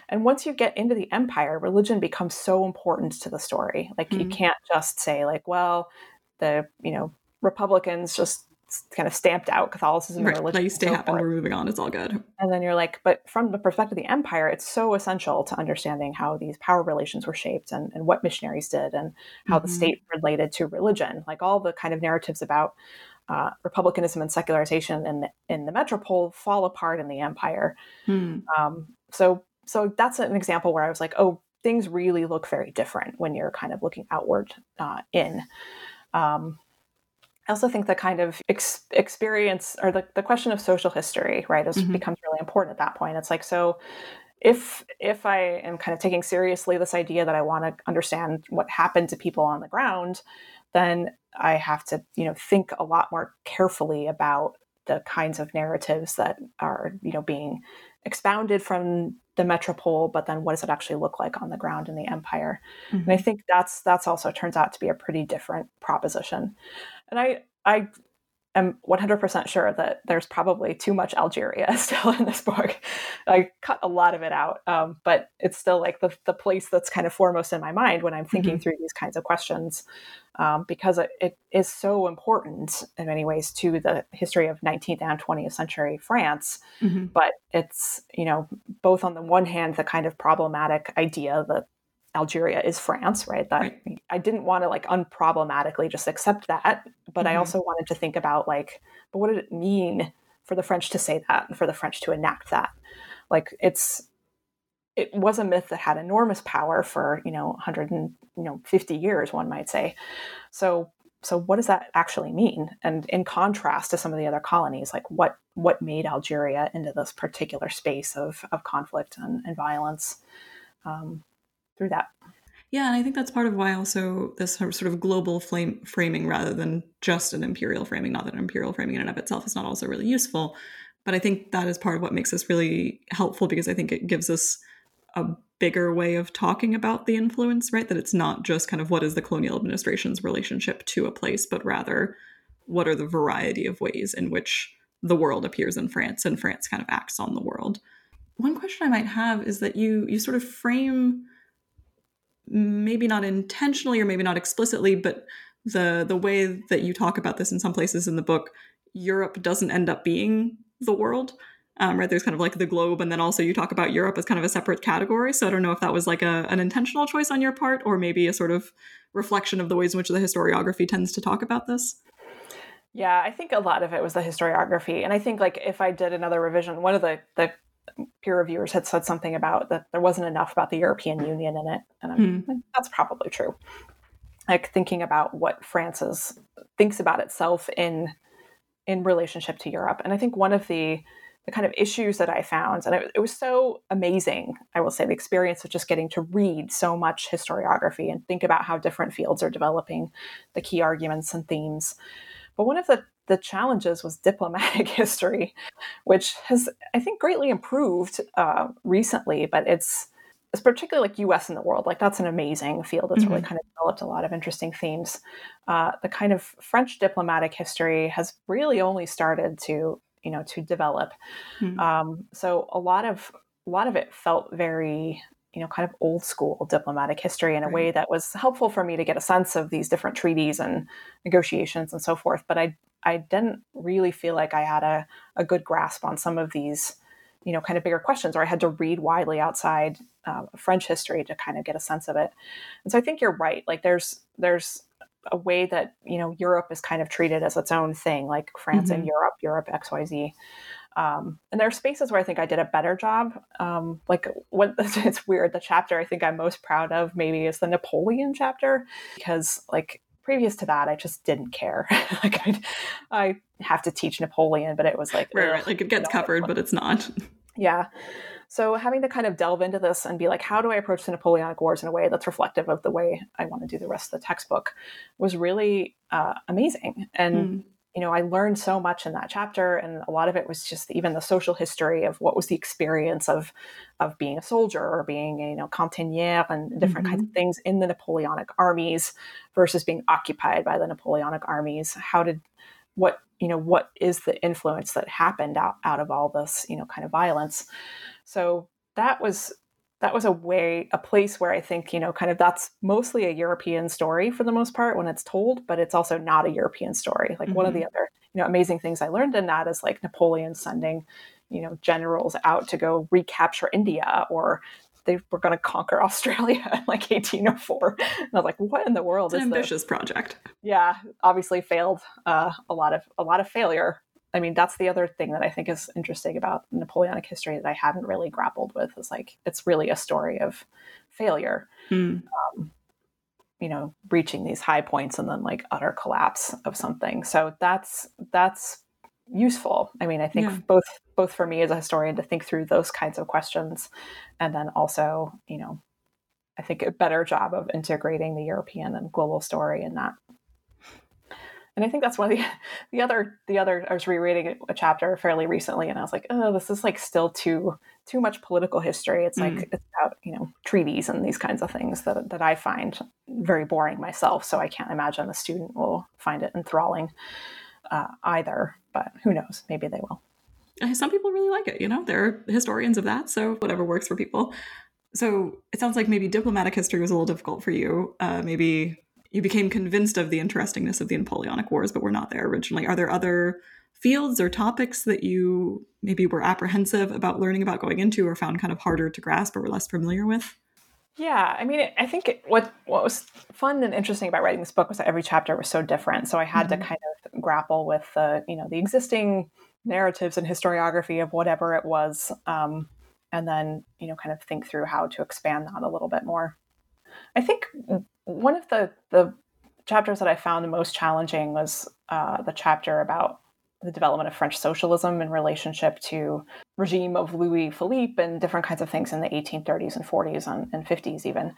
and once you get into the empire religion becomes so important to the story like mm-hmm. you can't just say like well the you know republicans just kind of stamped out Catholicism right. and religion. That used to so happen. Forth. We're moving on. It's all good. And then you're like, but from the perspective of the empire, it's so essential to understanding how these power relations were shaped and, and what missionaries did and how mm-hmm. the state related to religion. Like all the kind of narratives about uh, republicanism and secularization in the, in the metropole fall apart in the empire. Hmm. Um, so so that's an example where I was like, oh, things really look very different when you're kind of looking outward uh, in. Um, I also think the kind of ex- experience or the, the question of social history, right, is, mm-hmm. becomes really important at that point. It's like, so if if I am kind of taking seriously this idea that I want to understand what happened to people on the ground, then I have to, you know, think a lot more carefully about the kinds of narratives that are you know being expounded from the metropole but then what does it actually look like on the ground in the empire mm-hmm. and i think that's that's also turns out to be a pretty different proposition and i i am 100% sure that there's probably too much Algeria still in this book. I cut a lot of it out, um, but it's still like the, the place that's kind of foremost in my mind when I'm thinking mm-hmm. through these kinds of questions, um, because it, it is so important in many ways to the history of 19th and 20th century France. Mm-hmm. But it's, you know, both on the one hand, the kind of problematic idea that Algeria is France, right? That right. I didn't want to like unproblematically just accept that, but mm-hmm. I also wanted to think about like, but what did it mean for the French to say that and for the French to enact that? Like it's it was a myth that had enormous power for you know 100 and you know 50 years one might say so so what does that actually mean and in contrast to some of the other colonies like what what made algeria into this particular space of of conflict and, and violence um, through that. Yeah, and I think that's part of why also this sort of global flame framing rather than just an imperial framing. Not that an imperial framing in and of itself is not also really useful, but I think that is part of what makes this really helpful because I think it gives us a bigger way of talking about the influence, right? That it's not just kind of what is the colonial administration's relationship to a place, but rather what are the variety of ways in which the world appears in France and France kind of acts on the world. One question I might have is that you you sort of frame maybe not intentionally or maybe not explicitly, but the the way that you talk about this in some places in the book, Europe doesn't end up being the world. Um, right, there's kind of like the globe, and then also you talk about Europe as kind of a separate category. So I don't know if that was like a, an intentional choice on your part, or maybe a sort of reflection of the ways in which the historiography tends to talk about this. Yeah, I think a lot of it was the historiography, and I think like if I did another revision, one of the the peer reviewers had said something about that there wasn't enough about the European Union in it, and mm. like, that's probably true. Like thinking about what France is, thinks about itself in in relationship to Europe, and I think one of the the kind of issues that I found, and it, it was so amazing. I will say the experience of just getting to read so much historiography and think about how different fields are developing the key arguments and themes. But one of the the challenges was diplomatic history, which has, I think, greatly improved uh, recently, but it's it's particularly like U.S. in the world. Like that's an amazing field. It's mm-hmm. really kind of developed a lot of interesting themes. Uh, the kind of French diplomatic history has really only started to you know to develop. Mm-hmm. Um, so a lot of a lot of it felt very you know kind of old school diplomatic history in a right. way that was helpful for me to get a sense of these different treaties and negotiations and so forth. But I I didn't really feel like I had a, a good grasp on some of these, you know, kind of bigger questions, or I had to read widely outside uh, French history to kind of get a sense of it. And so I think you're right. Like there's there's a way that you know Europe is kind of treated as its own thing, like France mm-hmm. and Europe, Europe X Y Z. Um, and there are spaces where I think I did a better job. Um, like what it's weird. The chapter I think I'm most proud of maybe is the Napoleon chapter because like previous to that, I just didn't care. like I, I have to teach Napoleon, but it was like right, right. like it gets covered, but it's not. Yeah. So having to kind of delve into this and be like, how do I approach the Napoleonic Wars in a way that's reflective of the way I want to do the rest of the textbook, was really uh, amazing. And mm you know, I learned so much in that chapter, and a lot of it was just even the social history of what was the experience of of being a soldier or being, a you know, cantiniere and different mm-hmm. kinds of things in the Napoleonic armies versus being occupied by the Napoleonic armies. How did what you know what is the influence that happened out, out of all this you know kind of violence so that was that was a way a place where i think you know kind of that's mostly a european story for the most part when it's told but it's also not a european story like mm-hmm. one of the mm-hmm. other you know amazing things i learned in that is like napoleon sending you know generals out to go recapture india or they were going to conquer australia in like 1804 and i was like what in the world it's is an ambitious this? project yeah obviously failed uh, a lot of a lot of failure I mean, that's the other thing that I think is interesting about Napoleonic history that I hadn't really grappled with is like it's really a story of failure. Mm. Um, you know, reaching these high points and then like utter collapse of something. So that's that's useful. I mean, I think yeah. both both for me as a historian to think through those kinds of questions, and then also, you know, I think a better job of integrating the European and global story in that and I think that's one of the the other the other I was rereading a chapter fairly recently, and I was like, oh, this is like still too too much political history. It's like mm. it's about you know treaties and these kinds of things that that I find very boring myself. So I can't imagine the student will find it enthralling uh, either. But who knows? Maybe they will. Some people really like it. You know, they're historians of that, so whatever works for people. So it sounds like maybe diplomatic history was a little difficult for you. Uh, maybe you became convinced of the interestingness of the Napoleonic Wars, but were not there originally. Are there other fields or topics that you maybe were apprehensive about learning about going into or found kind of harder to grasp or were less familiar with? Yeah, I mean, I think it, what what was fun and interesting about writing this book was that every chapter was so different. So I had mm-hmm. to kind of grapple with the you know the existing narratives and historiography of whatever it was, um, and then you know kind of think through how to expand that a little bit more. I think one of the the chapters that I found the most challenging was uh, the chapter about the development of French socialism in relationship to regime of Louis Philippe and different kinds of things in the 1830s and 40s and, and 50s even.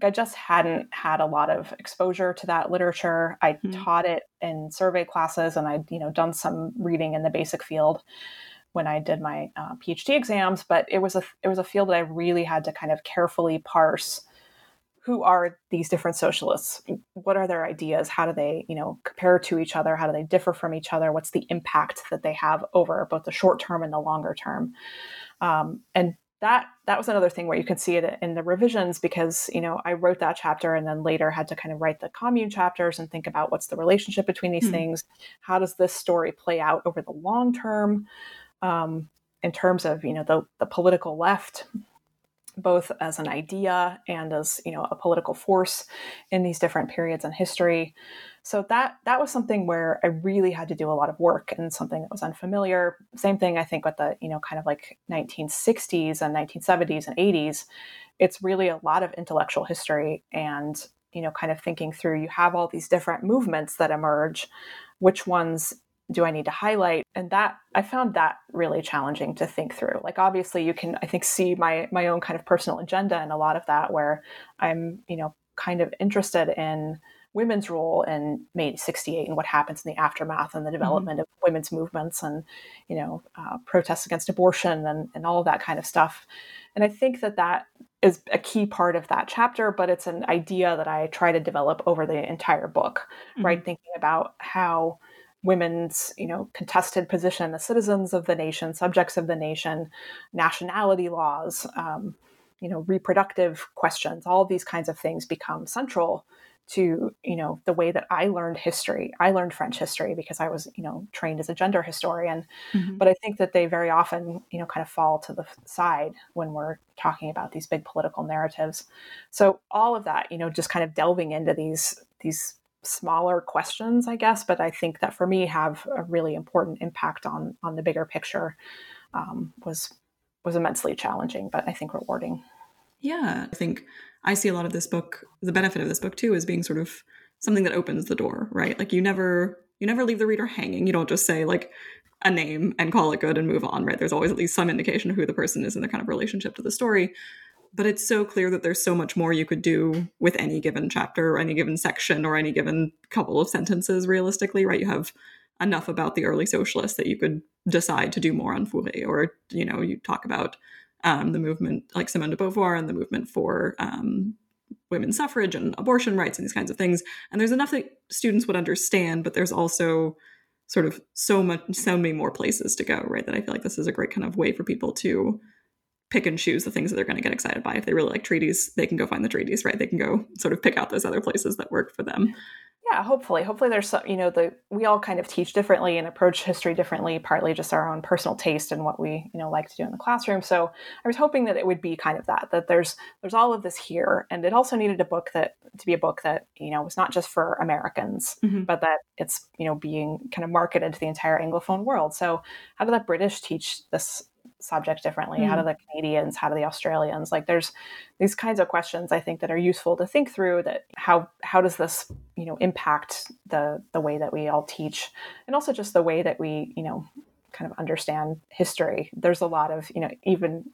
Like I just hadn't had a lot of exposure to that literature. I mm-hmm. taught it in survey classes and I'd you know done some reading in the basic field when I did my uh, PhD exams, but it was a it was a field that I really had to kind of carefully parse who are these different socialists? What are their ideas? How do they you know compare to each other? How do they differ from each other? What's the impact that they have over both the short term and the longer term? Um, and that that was another thing where you can see it in the revisions because you know i wrote that chapter and then later had to kind of write the commune chapters and think about what's the relationship between these mm-hmm. things. How does this story play out over the long term um, in terms of you know the, the political left both as an idea and as you know a political force in these different periods in history. So that that was something where i really had to do a lot of work and something that was unfamiliar. Same thing i think with the you know kind of like 1960s and 1970s and 80s it's really a lot of intellectual history and you know kind of thinking through you have all these different movements that emerge. Which ones do I need to highlight? And that I found that really challenging to think through. Like obviously you can I think see my my own kind of personal agenda and a lot of that where I'm, you know, kind of interested in women's role in May 68 and what happens in the aftermath and the mm-hmm. development mm-hmm. of women's movements and, you know, uh, protests against abortion and, and all of that kind of stuff. And I think that that is a key part of that chapter, but it's an idea that I try to develop over the entire book, mm-hmm. right? Thinking about how women's you know contested position as citizens of the nation subjects of the nation nationality laws um, you know reproductive questions all these kinds of things become central to you know the way that i learned history i learned french history because i was you know trained as a gender historian mm-hmm. but i think that they very often you know kind of fall to the side when we're talking about these big political narratives so all of that you know just kind of delving into these these smaller questions, I guess, but I think that for me have a really important impact on on the bigger picture um, was was immensely challenging, but I think rewarding. Yeah, I think I see a lot of this book. The benefit of this book too is being sort of something that opens the door, right? Like you never you never leave the reader hanging. You don't just say like a name and call it good and move on, right? There's always at least some indication of who the person is and their kind of relationship to the story but it's so clear that there's so much more you could do with any given chapter or any given section or any given couple of sentences realistically right? You have enough about the early socialists that you could decide to do more on Fourier or you know you talk about um, the movement like Simone de Beauvoir and the movement for um, women's suffrage and abortion rights and these kinds of things. And there's enough that students would understand but there's also sort of so much so many more places to go right? That i feel like this is a great kind of way for people to pick and choose the things that they're going to get excited by. If they really like treaties, they can go find the treaties, right? They can go sort of pick out those other places that work for them. Yeah, hopefully. Hopefully there's some, you know, the we all kind of teach differently and approach history differently, partly just our own personal taste and what we, you know, like to do in the classroom. So I was hoping that it would be kind of that, that there's there's all of this here. And it also needed a book that to be a book that, you know, was not just for Americans, mm-hmm. but that it's, you know, being kind of marketed to the entire Anglophone world. So how do the British teach this subject differently mm. how do hmm. the canadians how do the australians like there's these kinds of questions i think that are useful to think through that how how does this you know impact the the way that we all teach and also just the way that we you know kind of understand history there's a lot of you know even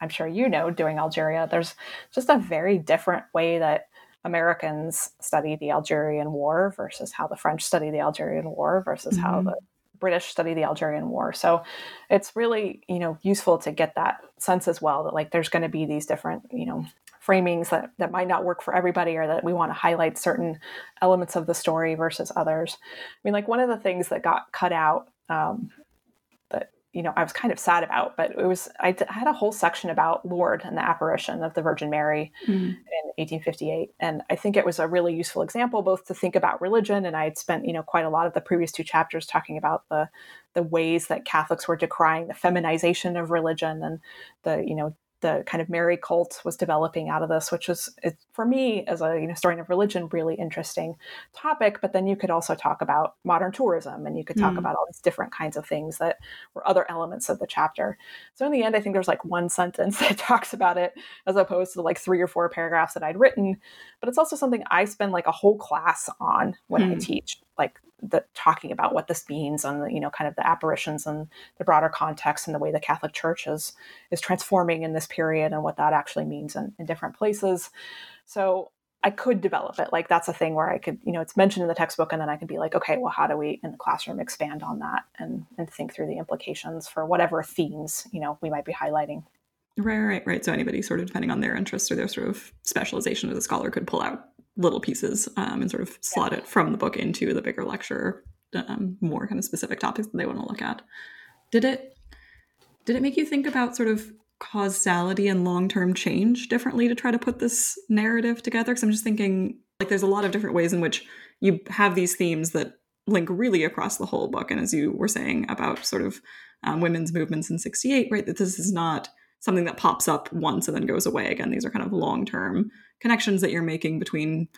i'm sure you know doing algeria there's just a very different way that Americans study the Algerian War versus how the French study the Algerian War versus mm-hmm. how the British study the Algerian War. So it's really, you know, useful to get that sense as well that like there's going to be these different, you know, framings that, that might not work for everybody or that we want to highlight certain elements of the story versus others. I mean, like one of the things that got cut out um, you know I was kind of sad about, but it was I, d- I had a whole section about Lourdes and the apparition of the Virgin Mary mm. in 1858, and I think it was a really useful example both to think about religion, and I had spent you know quite a lot of the previous two chapters talking about the the ways that Catholics were decrying the feminization of religion and the you know the kind of Mary cult was developing out of this, which was for me as a you know, historian of religion really interesting topic. But then you could also talk about modern tourism, and you could talk mm. about all these different kinds of things that were other elements of the chapter. So in the end, I think there's like one sentence that talks about it as opposed to like three or four paragraphs that I'd written. But it's also something I spend like a whole class on when mm. I teach, like the talking about what this means and the, you know kind of the apparitions and the broader context and the way the Catholic Church is is transforming in this period and what that actually means in, in different places. So I could develop it. Like that's a thing where I could, you know, it's mentioned in the textbook, and then I could be like, okay, well, how do we in the classroom expand on that and and think through the implications for whatever themes you know we might be highlighting. Right, right, right. So anybody sort of depending on their interests or their sort of specialization as a scholar could pull out little pieces um, and sort of slot yeah. it from the book into the bigger lecture, um, more kind of specific topics that they want to look at. Did it did it make you think about sort of causality and long-term change differently to try to put this narrative together? Because I'm just thinking like there's a lot of different ways in which you have these themes that link really across the whole book. And as you were saying about sort of um, women's movements in 68, right, that this is not something that pops up once and then goes away again. These are kind of long-term connections that you're making between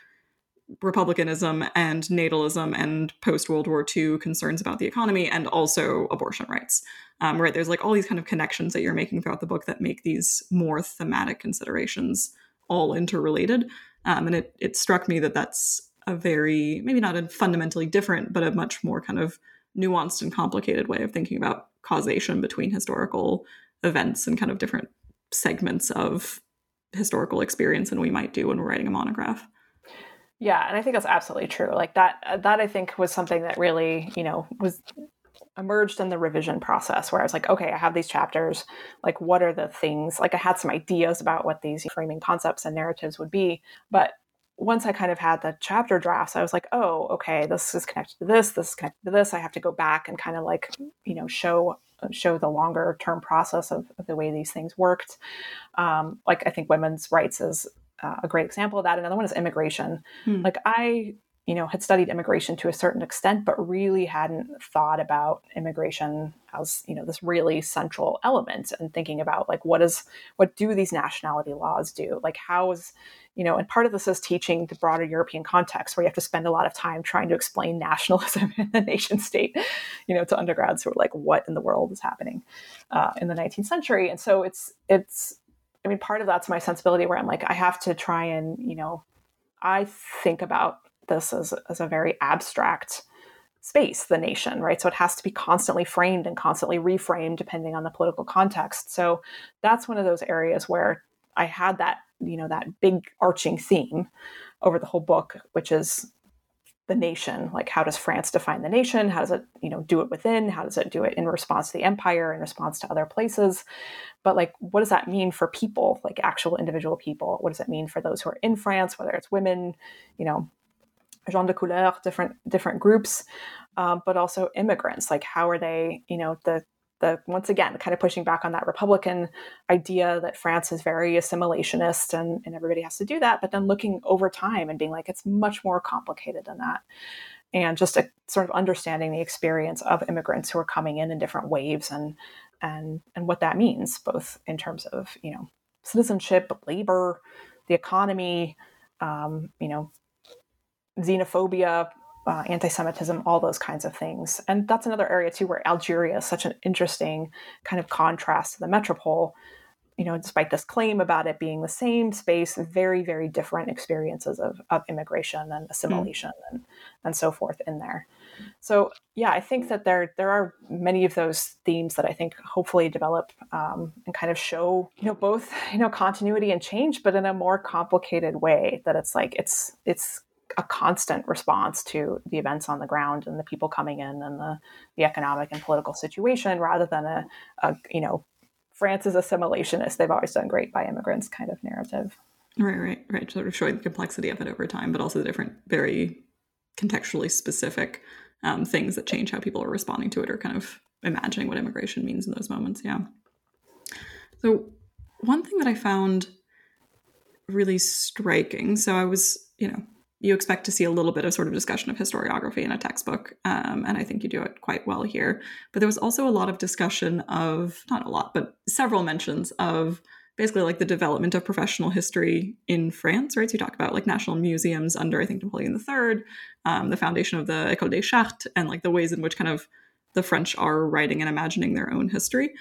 republicanism and natalism and post World War II concerns about the economy and also abortion rights. Um, right, there's like all these kind of connections that you're making throughout the book that make these more thematic considerations all interrelated. Um, and it it struck me that that's a very maybe not a fundamentally different, but a much more kind of nuanced and complicated way of thinking about causation between historical events and kind of different segments of historical experience than we might do when we're writing a monograph. Yeah, and I think that's absolutely true. Like that that I think was something that really, you know, was emerged in the revision process where I was like, okay, I have these chapters. Like, what are the things? Like, I had some ideas about what these framing concepts and narratives would be. But once I kind of had the chapter drafts, I was like, oh, okay, this is connected to this, this is connected to this. I have to go back and kind of like, you know, show show the longer term process of, of, the way these things worked. Um, like I think women's rights is uh, a great example of that. Another one is immigration. Hmm. Like I, you know, had studied immigration to a certain extent, but really hadn't thought about immigration as you know this really central element and thinking about like what is what do these nationality laws do? Like how is you know, and part of this is teaching the broader European context where you have to spend a lot of time trying to explain nationalism in the nation state, you know, to undergrads who are like, what in the world is happening uh, in the 19th century? And so it's, it's, I mean, part of that's my sensibility where I'm like, I have to try and, you know, I think about this as, as a very abstract space, the nation, right? So it has to be constantly framed and constantly reframed depending on the political context. So that's one of those areas where I had that you know that big arching theme over the whole book which is the nation like how does france define the nation how does it you know do it within how does it do it in response to the empire in response to other places but like what does that mean for people like actual individual people what does it mean for those who are in france whether it's women you know gens de couleur different different groups um, but also immigrants. Like how are they you know the the once again kind of pushing back on that republican idea that france is very assimilationist and, and everybody has to do that but then looking over time and being like it's much more complicated than that. And just a, sort of understanding the experience of immigrants who are coming in in different waves and and and what that means both in terms of you know citizenship labor the economy um, you know xenophobia uh, anti-Semitism, all those kinds of things. And that's another area too where Algeria is such an interesting kind of contrast to the metropole. you know, despite this claim about it being the same space, very, very different experiences of, of immigration and assimilation mm. and, and so forth in there. So yeah, I think that there there are many of those themes that I think hopefully develop um, and kind of show you know both you know continuity and change, but in a more complicated way. That it's like it's it's a constant response to the events on the ground and the people coming in and the the economic and political situation, rather than a, a you know France is assimilationist. They've always done great by immigrants kind of narrative. Right, right, right. Sort of showing the complexity of it over time, but also the different, very contextually specific um, things that change how people are responding to it or kind of imagining what immigration means in those moments. Yeah. So, one thing that I found really striking so, I was, you know, you expect to see a little bit of sort of discussion of historiography in a textbook, um, and I think you do it quite well here. But there was also a lot of discussion of, not a lot, but several mentions of basically like the development of professional history in France, right? So you talk about like national museums under, I think, Napoleon III, um, the foundation of the École des Chartes, and like the ways in which kind of the French are writing and imagining their own history.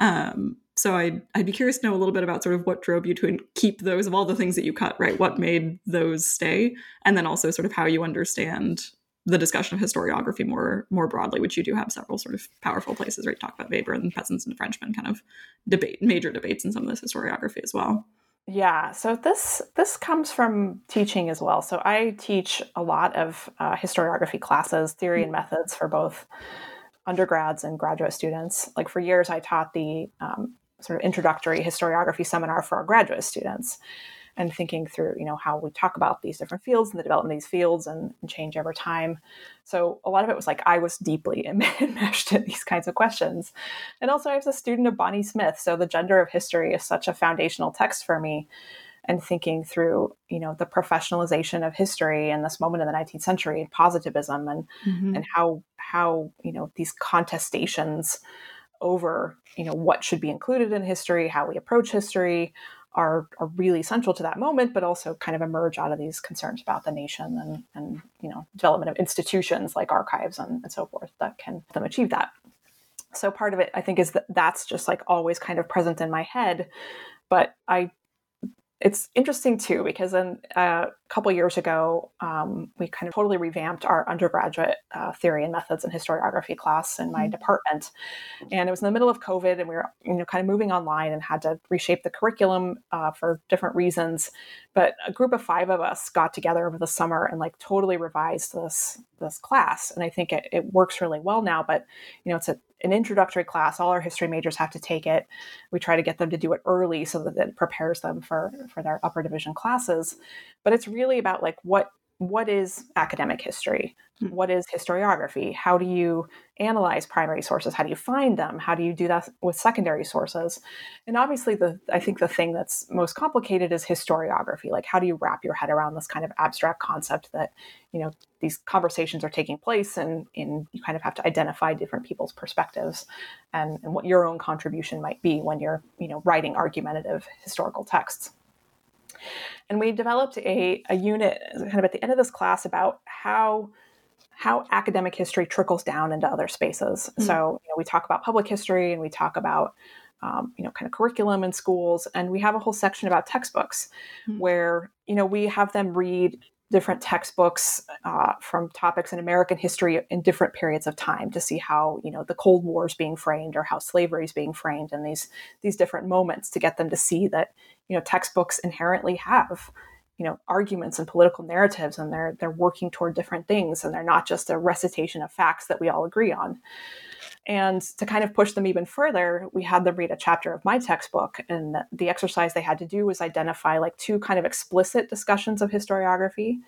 Um, so I'd, I'd be curious to know a little bit about sort of what drove you to keep those of all the things that you cut, right? What made those stay? And then also sort of how you understand the discussion of historiography more more broadly, which you do have several sort of powerful places, right? Talk about Weber and peasants and Frenchmen, kind of debate major debates in some of this historiography as well. Yeah, so this this comes from teaching as well. So I teach a lot of uh, historiography classes, theory and methods for both undergrads and graduate students. Like for years, I taught the um, sort of introductory historiography seminar for our graduate students and thinking through you know how we talk about these different fields and the development of these fields and, and change over time. So a lot of it was like i was deeply enmeshed in these kinds of questions. And also i was a student of bonnie smith so the gender of history is such a foundational text for me. And thinking through you know the professionalization of history in this moment in the 19th century and positivism and mm-hmm. and how how you know these contestations over you know what should be included in history how we approach history are, are really central to that moment, but also kind of emerge out of these concerns about the nation and, and you know, development of institutions like archives and, and so forth that can them achieve that. So part of it, I think, is that that's just like always kind of present in my head. But I it's interesting too because then uh, a couple years ago um, we kind of totally revamped our undergraduate uh, theory and methods and historiography class in my mm-hmm. department and it was in the middle of covid and we were you know kind of moving online and had to reshape the curriculum uh, for different reasons but a group of five of us got together over the summer and like totally revised this this class and i think it, it works really well now but you know it's a an introductory class. All our history majors have to take it. We try to get them to do it early so that it prepares them for for their upper division classes. But it's really about like what what is academic history? Hmm. What is historiography? How do you analyze primary sources? How do you find them? How do you do that with secondary sources? And obviously, the I think the thing that's most complicated is historiography. Like, how do you wrap your head around this kind of abstract concept that you know these conversations are taking place, and in you kind of have to identify different people's perspectives and, and what your own contribution might be when you're you know writing argumentative historical texts. And we developed a, a unit kind of at the end of this class about how how academic history trickles down into other spaces. Mm-hmm. So you know, we talk about public history and we talk about um, you know kind of curriculum in schools, and we have a whole section about textbooks mm-hmm. where you know we have them read different textbooks uh, from topics in American history in different periods of time to see how you know the Cold War is being framed or how slavery is being framed in these these different moments to get them to see that you know textbooks inherently have you know arguments and political narratives and they're they're working toward different things and they're not just a recitation of facts that we all agree on and to kind of push them even further we had them read a chapter of my textbook and the exercise they had to do was identify like two kind of explicit discussions of historiography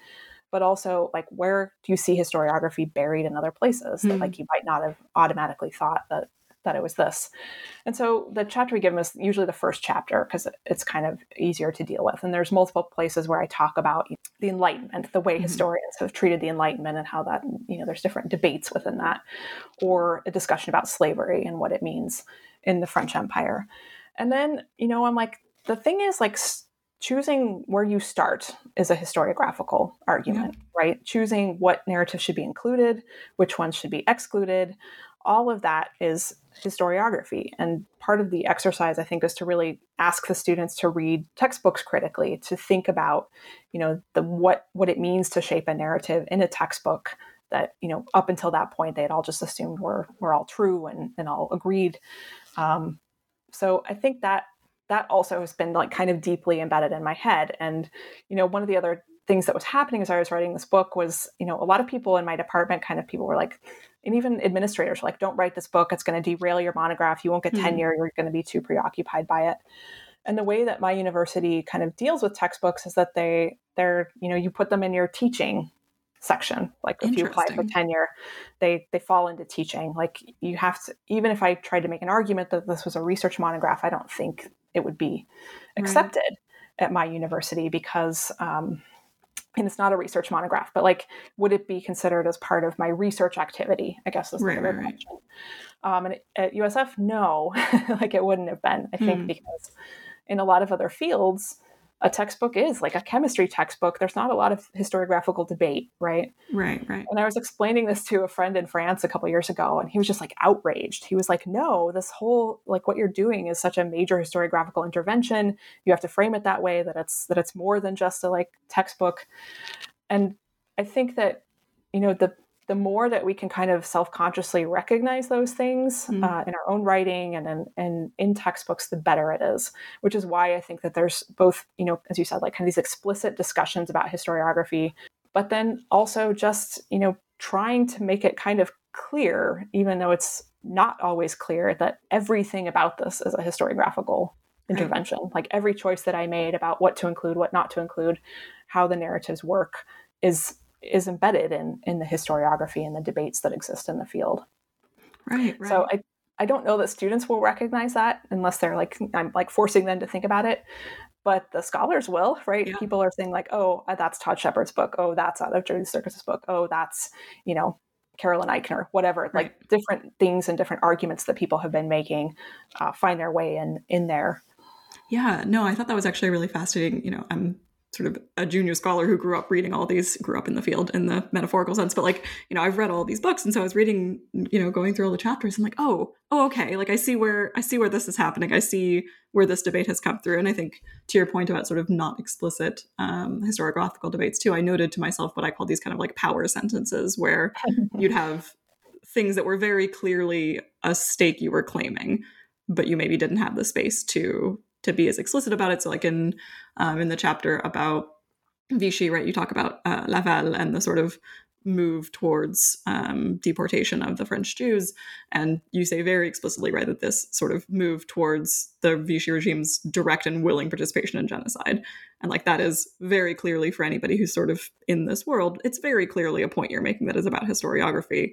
but also like where do you see historiography buried in other places mm-hmm. that like you might not have automatically thought that that it was this. And so the chapter we give them is usually the first chapter because it's kind of easier to deal with. And there's multiple places where I talk about the Enlightenment, the way mm-hmm. historians have treated the Enlightenment and how that, you know, there's different debates within that, or a discussion about slavery and what it means in the French Empire. And then, you know, I'm like, the thing is like choosing where you start is a historiographical argument, yeah. right? Choosing what narrative should be included, which ones should be excluded, all of that is historiography. And part of the exercise, I think, is to really ask the students to read textbooks critically, to think about, you know, the what what it means to shape a narrative in a textbook that, you know, up until that point they had all just assumed were were all true and, and all agreed. Um, so I think that that also has been like kind of deeply embedded in my head. And, you know, one of the other things that was happening as I was writing this book was, you know, a lot of people in my department kind of people were like, and even administrators were like, don't write this book. It's going to derail your monograph. You won't get mm-hmm. tenure. You're going to be too preoccupied by it. And the way that my university kind of deals with textbooks is that they, they're, you know, you put them in your teaching section. Like if you apply for tenure, they they fall into teaching. Like you have to even if I tried to make an argument that this was a research monograph, I don't think it would be accepted right. at my university because um, and it's not a research monograph, but like, would it be considered as part of my research activity? I guess is the right, right, question. Um, and at USF, no, like it wouldn't have been. I think mm. because in a lot of other fields, a textbook is like a chemistry textbook. There's not a lot of historiographical debate right? Right right. And i was explaining this to a friend in france a couple years ago and he was just like outraged. He was like no this whole like what you're doing is such a major historiographical intervention. You have to frame it that way that it's that it's more than just a like textbook. And i think that you know the the more that we can kind of self-consciously recognize those things mm uh, in our own writing and in, and in textbooks the better it is which is why i think that there's both you know as you said like kind of these explicit discussions about historiography but then also just you know trying to make it kind of clear even though it's not always clear that everything about this is a historiographical intervention right. like every choice that i made about what to include what not to include how the narratives work is is embedded in in the historiography and the debates that exist in the field. Right. right. So I I don't know that students will recognize that unless they're like I'm like forcing them to think about it. But the scholars will, right? Yeah. People are saying like, "Oh, uh, that's Todd Shepard's book. Oh, that's out of Jody Surkis's book. Oh, that's you know Carolyn Eichner, whatever." Right. Like different things and different arguments that people have been making uh, find their way in in there. Yeah, no, I thought that was actually really fascinating. You know, I'm sort of a junior scholar who grew up reading all these grew up in the field in the metaphorical sense but like you know i've read all these books and so i was reading you know going through all the chapters i'm like oh oh okay like i see where i see where this is happening. I see where this debate has come through. And i think to your point about sort of not explicit um, historiographical debates too i noted to myself what i call these kind of like power sentences where you'd have things that were very clearly a stake you were claiming but you maybe didn't have the space to to be as explicit about it. So, like in um, in the chapter about Vichy, right, you talk about uh, Laval and the sort of move towards um, deportation of the French Jews, and you say very explicitly, right, that this sort of move towards the Vichy regime's direct and willing participation in genocide, and like that is very clearly for anybody who's sort of in this world, it's very clearly a point you're making that is about historiography.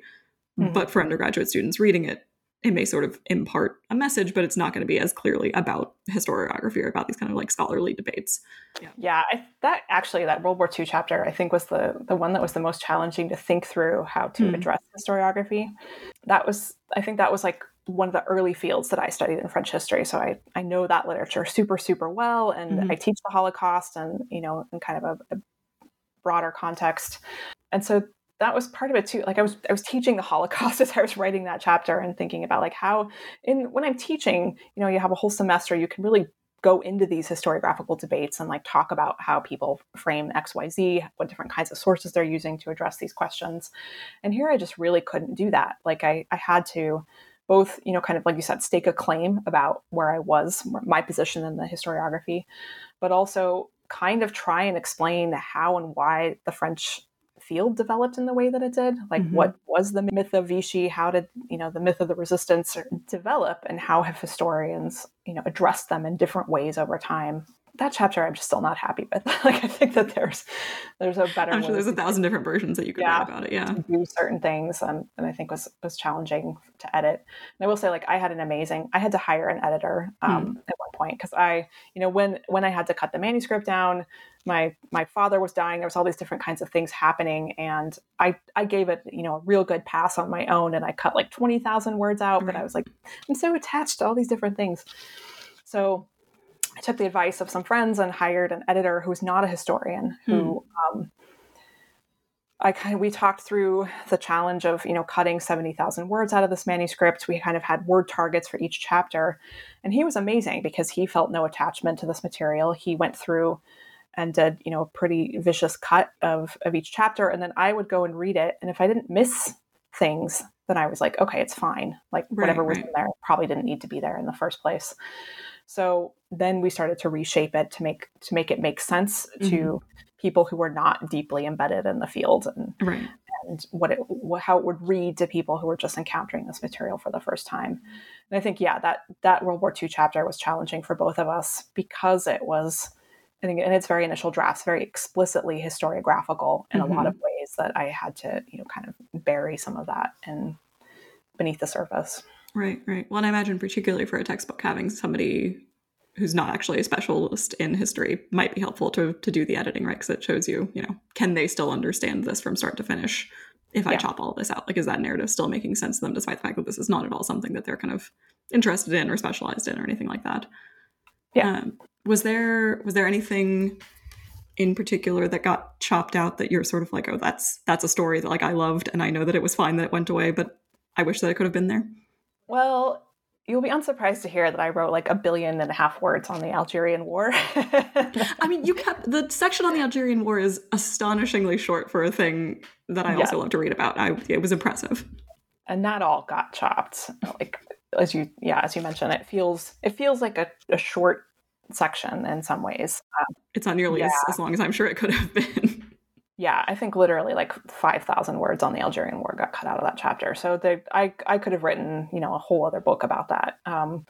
Mm-hmm. But for undergraduate students reading it, it may sort of impart a message, but it's not going to be as clearly about historiography or about these kind of like scholarly debates. Yeah, yeah I, that actually that World War II chapter I think was the the one that was the most challenging to think through how to mm. address historiography. That was I think that was like one of the early fields that I studied in French history, so I I know that literature super super well, and mm-hmm. I teach the Holocaust and you know in kind of a, a broader context. And so that was part of it too like i was i was teaching the holocaust as i was writing that chapter and thinking about like how in when i'm teaching you know you have a whole semester you can really go into these historiographical debates and like talk about how people frame xyz what different kinds of sources they're using to address these questions. And here i just really couldn't do that. Like i i had to both you know kind of like you said stake a claim about where i was my position in the historiography but also kind of try and explain how and why the french field developed in the way that it did? Like mm-hmm. what was the myth of vichy? How did you know the myth of the resistance develop? And how have historians you know addressed them in different ways over time that chapter I'm just still not happy with. like I think that there's there's a better. I'm sure there's a thousand different versions that you could yeah, write about it. Yeah, do certain things, um, and I think was was challenging to edit. And I will say, like I had an amazing. I had to hire an editor um, hmm. at one point because I, you know, when when I had to cut the manuscript down, my my father was dying. There was all these different kinds of things happening, and I I gave it you know a real good pass on my own, and I cut like twenty thousand words out. Right. But I was like, I'm so attached to all these different things. So I took the advice of some friends and hired an editor who's not a historian, who hmm. um, I kind of we talked through the challenge of you know cutting seventy thousand words out of this manuscript. We kind of had word targets for each chapter, and he was amazing because he felt no attachment to this material. He went through and did you know a pretty vicious cut of of each chapter, and then I would go and read it, and if I didn't miss things, then I was like, okay, it's fine. Like whatever was right. in there probably didn't need to be there in the first place. So then we started to reshape it to make to make it make sense Mm-hmm. to people who were not deeply embedded in the field and Right. and what it how it would read to people who were just encountering this material for the first time. And I think yeah, that that World War II chapter was challenging for both of us because it was I think in its very initial drafts very explicitly historiographical in a lot of ways that I had to, you know, kind of bury some of that in beneath the surface. Right, right. Well, and I imagine particularly for a textbook, having somebody who's not actually a specialist in history might be helpful to to do the editing, right? Because it shows you, you know, can they still understand this from start to finish? If I chop all this out, like, is that narrative still making sense to them, despite the fact that this is not at all something that they're kind of interested in or specialized in or anything like that? Yeah. Um, was there was there anything in particular that got chopped out that you're sort of like, oh, that's that's a story that like I loved and I know that it was fine that it went away, but I wish that it could have been there. Well, you'll be unsurprised to hear that I wrote like a billion and a half words on the Algerian War. I mean, you kept the section on the Algerian War is astonishingly short for a thing that I Yeah. also love to read about. I it was impressive. and that all got chopped. Like as you yeah, as you mentioned, it feels it feels like a, a short section in some ways. Um, It's not nearly as, Yeah. as long as I'm sure it could have been. yeah, I think literally like five thousand words on the Algerian War got cut out of that chapter. So the, I I could have written you know a whole other book about that. Um,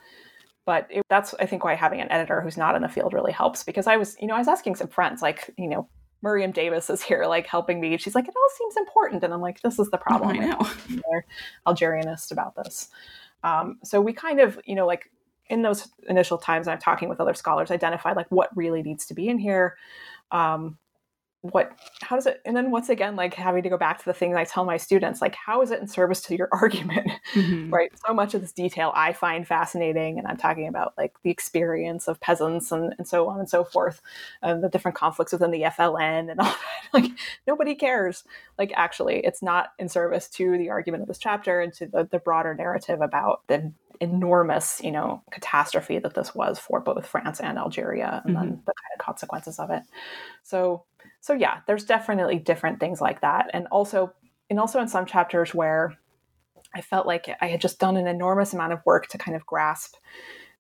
but it, that's I think why having an editor who's not in the field really helps because I was you know I was asking some friends like you know Muriam Davis is here like helping me. She's like it all seems important, and I'm like this is the problem. I know. they're Algerianist about this. Um, so we kind of, you know, like in those initial times, I'm talking with other scholars, identified like what really needs to be in here. Um, what, how does it, and then once again, like having to go back to the things I tell my students, like how is it in service to your argument? Mhm. right so much of this detail i find fascinating and i'm talking about like the experience of peasants and, and so on and so forth and the different conflicts within the fln and all that like nobody cares like actually it's not in service to the argument of this chapter and to the, the broader narrative about the enormous you know catastrophe that this was for both france and algeria and then the kind of consequences of it so so yeah there's definitely different things like that and also and also in some chapters where I felt like I had just done an enormous amount of work to kind of grasp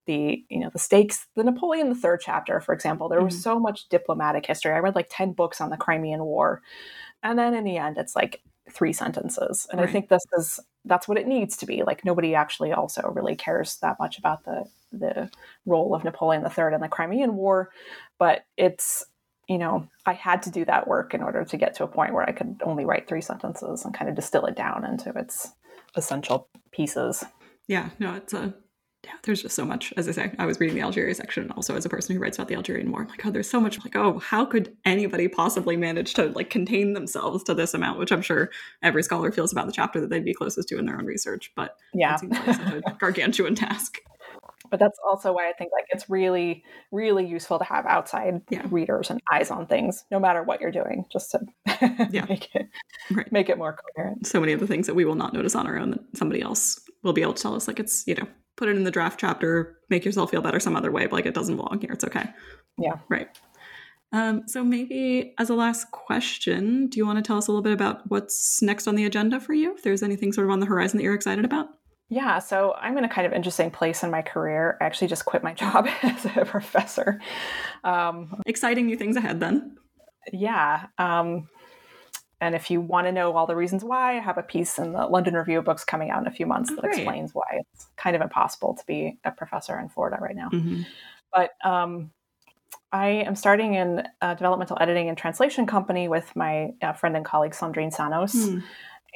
the you know the stakes. The Napoleon III chapter, for example, there was mm-hmm. so much diplomatic history. I read like ten books on the Crimean War, and then in the end, it's like three sentences. And I think this is that's what it needs to be. Like nobody actually also really cares that much about the the role of Napoleon III in the Crimean War, but it's you know I had to do that work in order to get to a point where I could only write three sentences and kind of distill it down into its essential pieces. Yeah, no, it's a yeah, there's just so much. As I say, I was reading the Algeria section also as a person who writes about the Algerian War. I'm like, oh, there's so much like, oh, how could anybody possibly manage to like contain themselves to this amount, which I'm sure every scholar feels about the chapter that they'd be closest to in their own research. But Yeah. it seems like such a gargantuan task. But that's also why I think like it's really, really useful to have outside Yeah. readers and eyes on things, no matter what you're doing, just to Yeah. make it Right. make it more coherent. so many of the things that we will not notice on our own that somebody else will be able to tell us like it's you know put it in the draft chapter make yourself feel better some other way but like it doesn't belong here it's okay Yeah. right um, so maybe as a last question do you want to tell us a little bit about what's next on the agenda for you if there's anything sort of on the horizon that you're excited about Yeah, so I'm in a kind of interesting place in my career. I actually just quit my job as a professor. Um, exciting new things ahead then yeah. Um, and if you want to know all the reasons why, I have a piece in the London Review of Books coming out in a few months Oh, that great. explains why it's kind of impossible to be a professor in Florida right now. Mhm. But um, I am starting in a developmental editing and translation company with my uh, friend and colleague Sandrine Sanos. Hmm.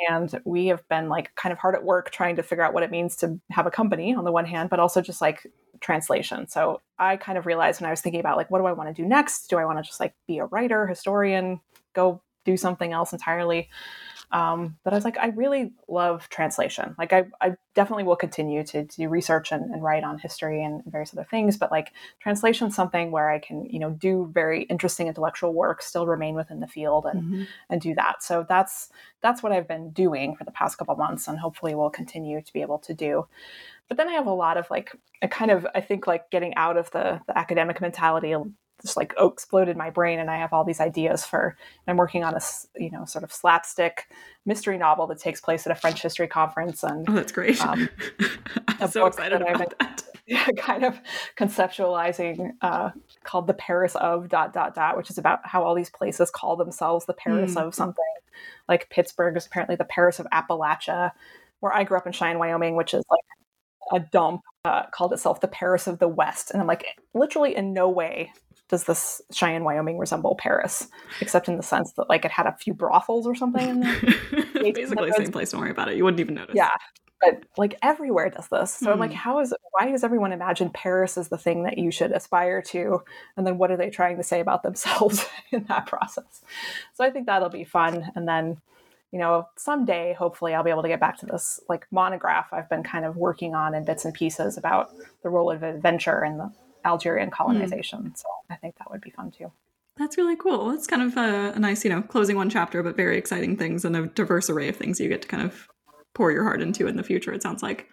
And we have been like kind of hard at work trying to figure out what it means to have a company on the one hand, but also just like translation. So I kind of realized when I was thinking about like, what do I want to do next? Do I want to just like be a writer, historian, go do something else entirely? Um, but I was like, I really love translation. Like, I, I definitely will continue to do research and, and write on history and various other things. But like, translation is something where I can, you know, do very interesting intellectual work, still remain within the field, and mm-hmm. and do that. So that's that's what I've been doing for the past couple months, and hopefully will continue to be able to do. But then I have a lot of like, I kind of, I think like getting out of the, the academic mentality just like oh, exploded my brain and i have all these ideas for i'm working on a you know sort of slapstick mystery novel that takes place at a french history conference and oh that's great um, i'm so excited about been, that yeah, kind of conceptualizing uh, called the paris of dot dot dot which is about how all these places call themselves the paris mm. of something like pittsburgh is apparently the paris of appalachia where i grew up in cheyenne wyoming which is like a dump uh, called itself the Paris of the West. And I'm like, literally in no way does this Cheyenne, Wyoming resemble Paris, except in the sense that like it had a few brothels or something in there. Basically, the same place. Don't worry about it. You wouldn't even notice. Yeah, but like everywhere does this. So mm. I'm like, hmm. how is why does everyone imagine Paris is the thing that you should aspire to, and then what are they trying to say about themselves in that process? So I think that'll be fun, and then. You know, someday, hopefully, I'll be able to get back to this like monograph I've been kind of working on in bits and pieces about the role of adventure in the Algerian hmm. colonization. Mm. So I think that would be fun too. That's really cool. It's kind of a, a, nice, you know, closing one chapter, but very exciting things and a diverse array of things you get to kind of pour your heart into in the future, it sounds like.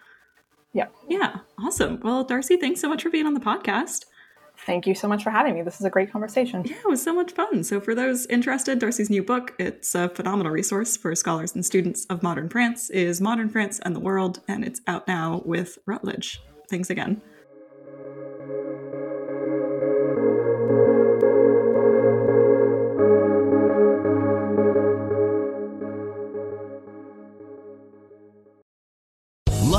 Yeah. Yeah. Awesome. Well, Darcie, thanks so much for being on the podcast. Thank you so much for having me. This is a great conversation. Yeah, it was so much fun. So, for those interested, Darcie's new book, it's a phenomenal resource for scholars and students of modern France, is Modern France and the World, and it's out now with Routledge. Thanks again.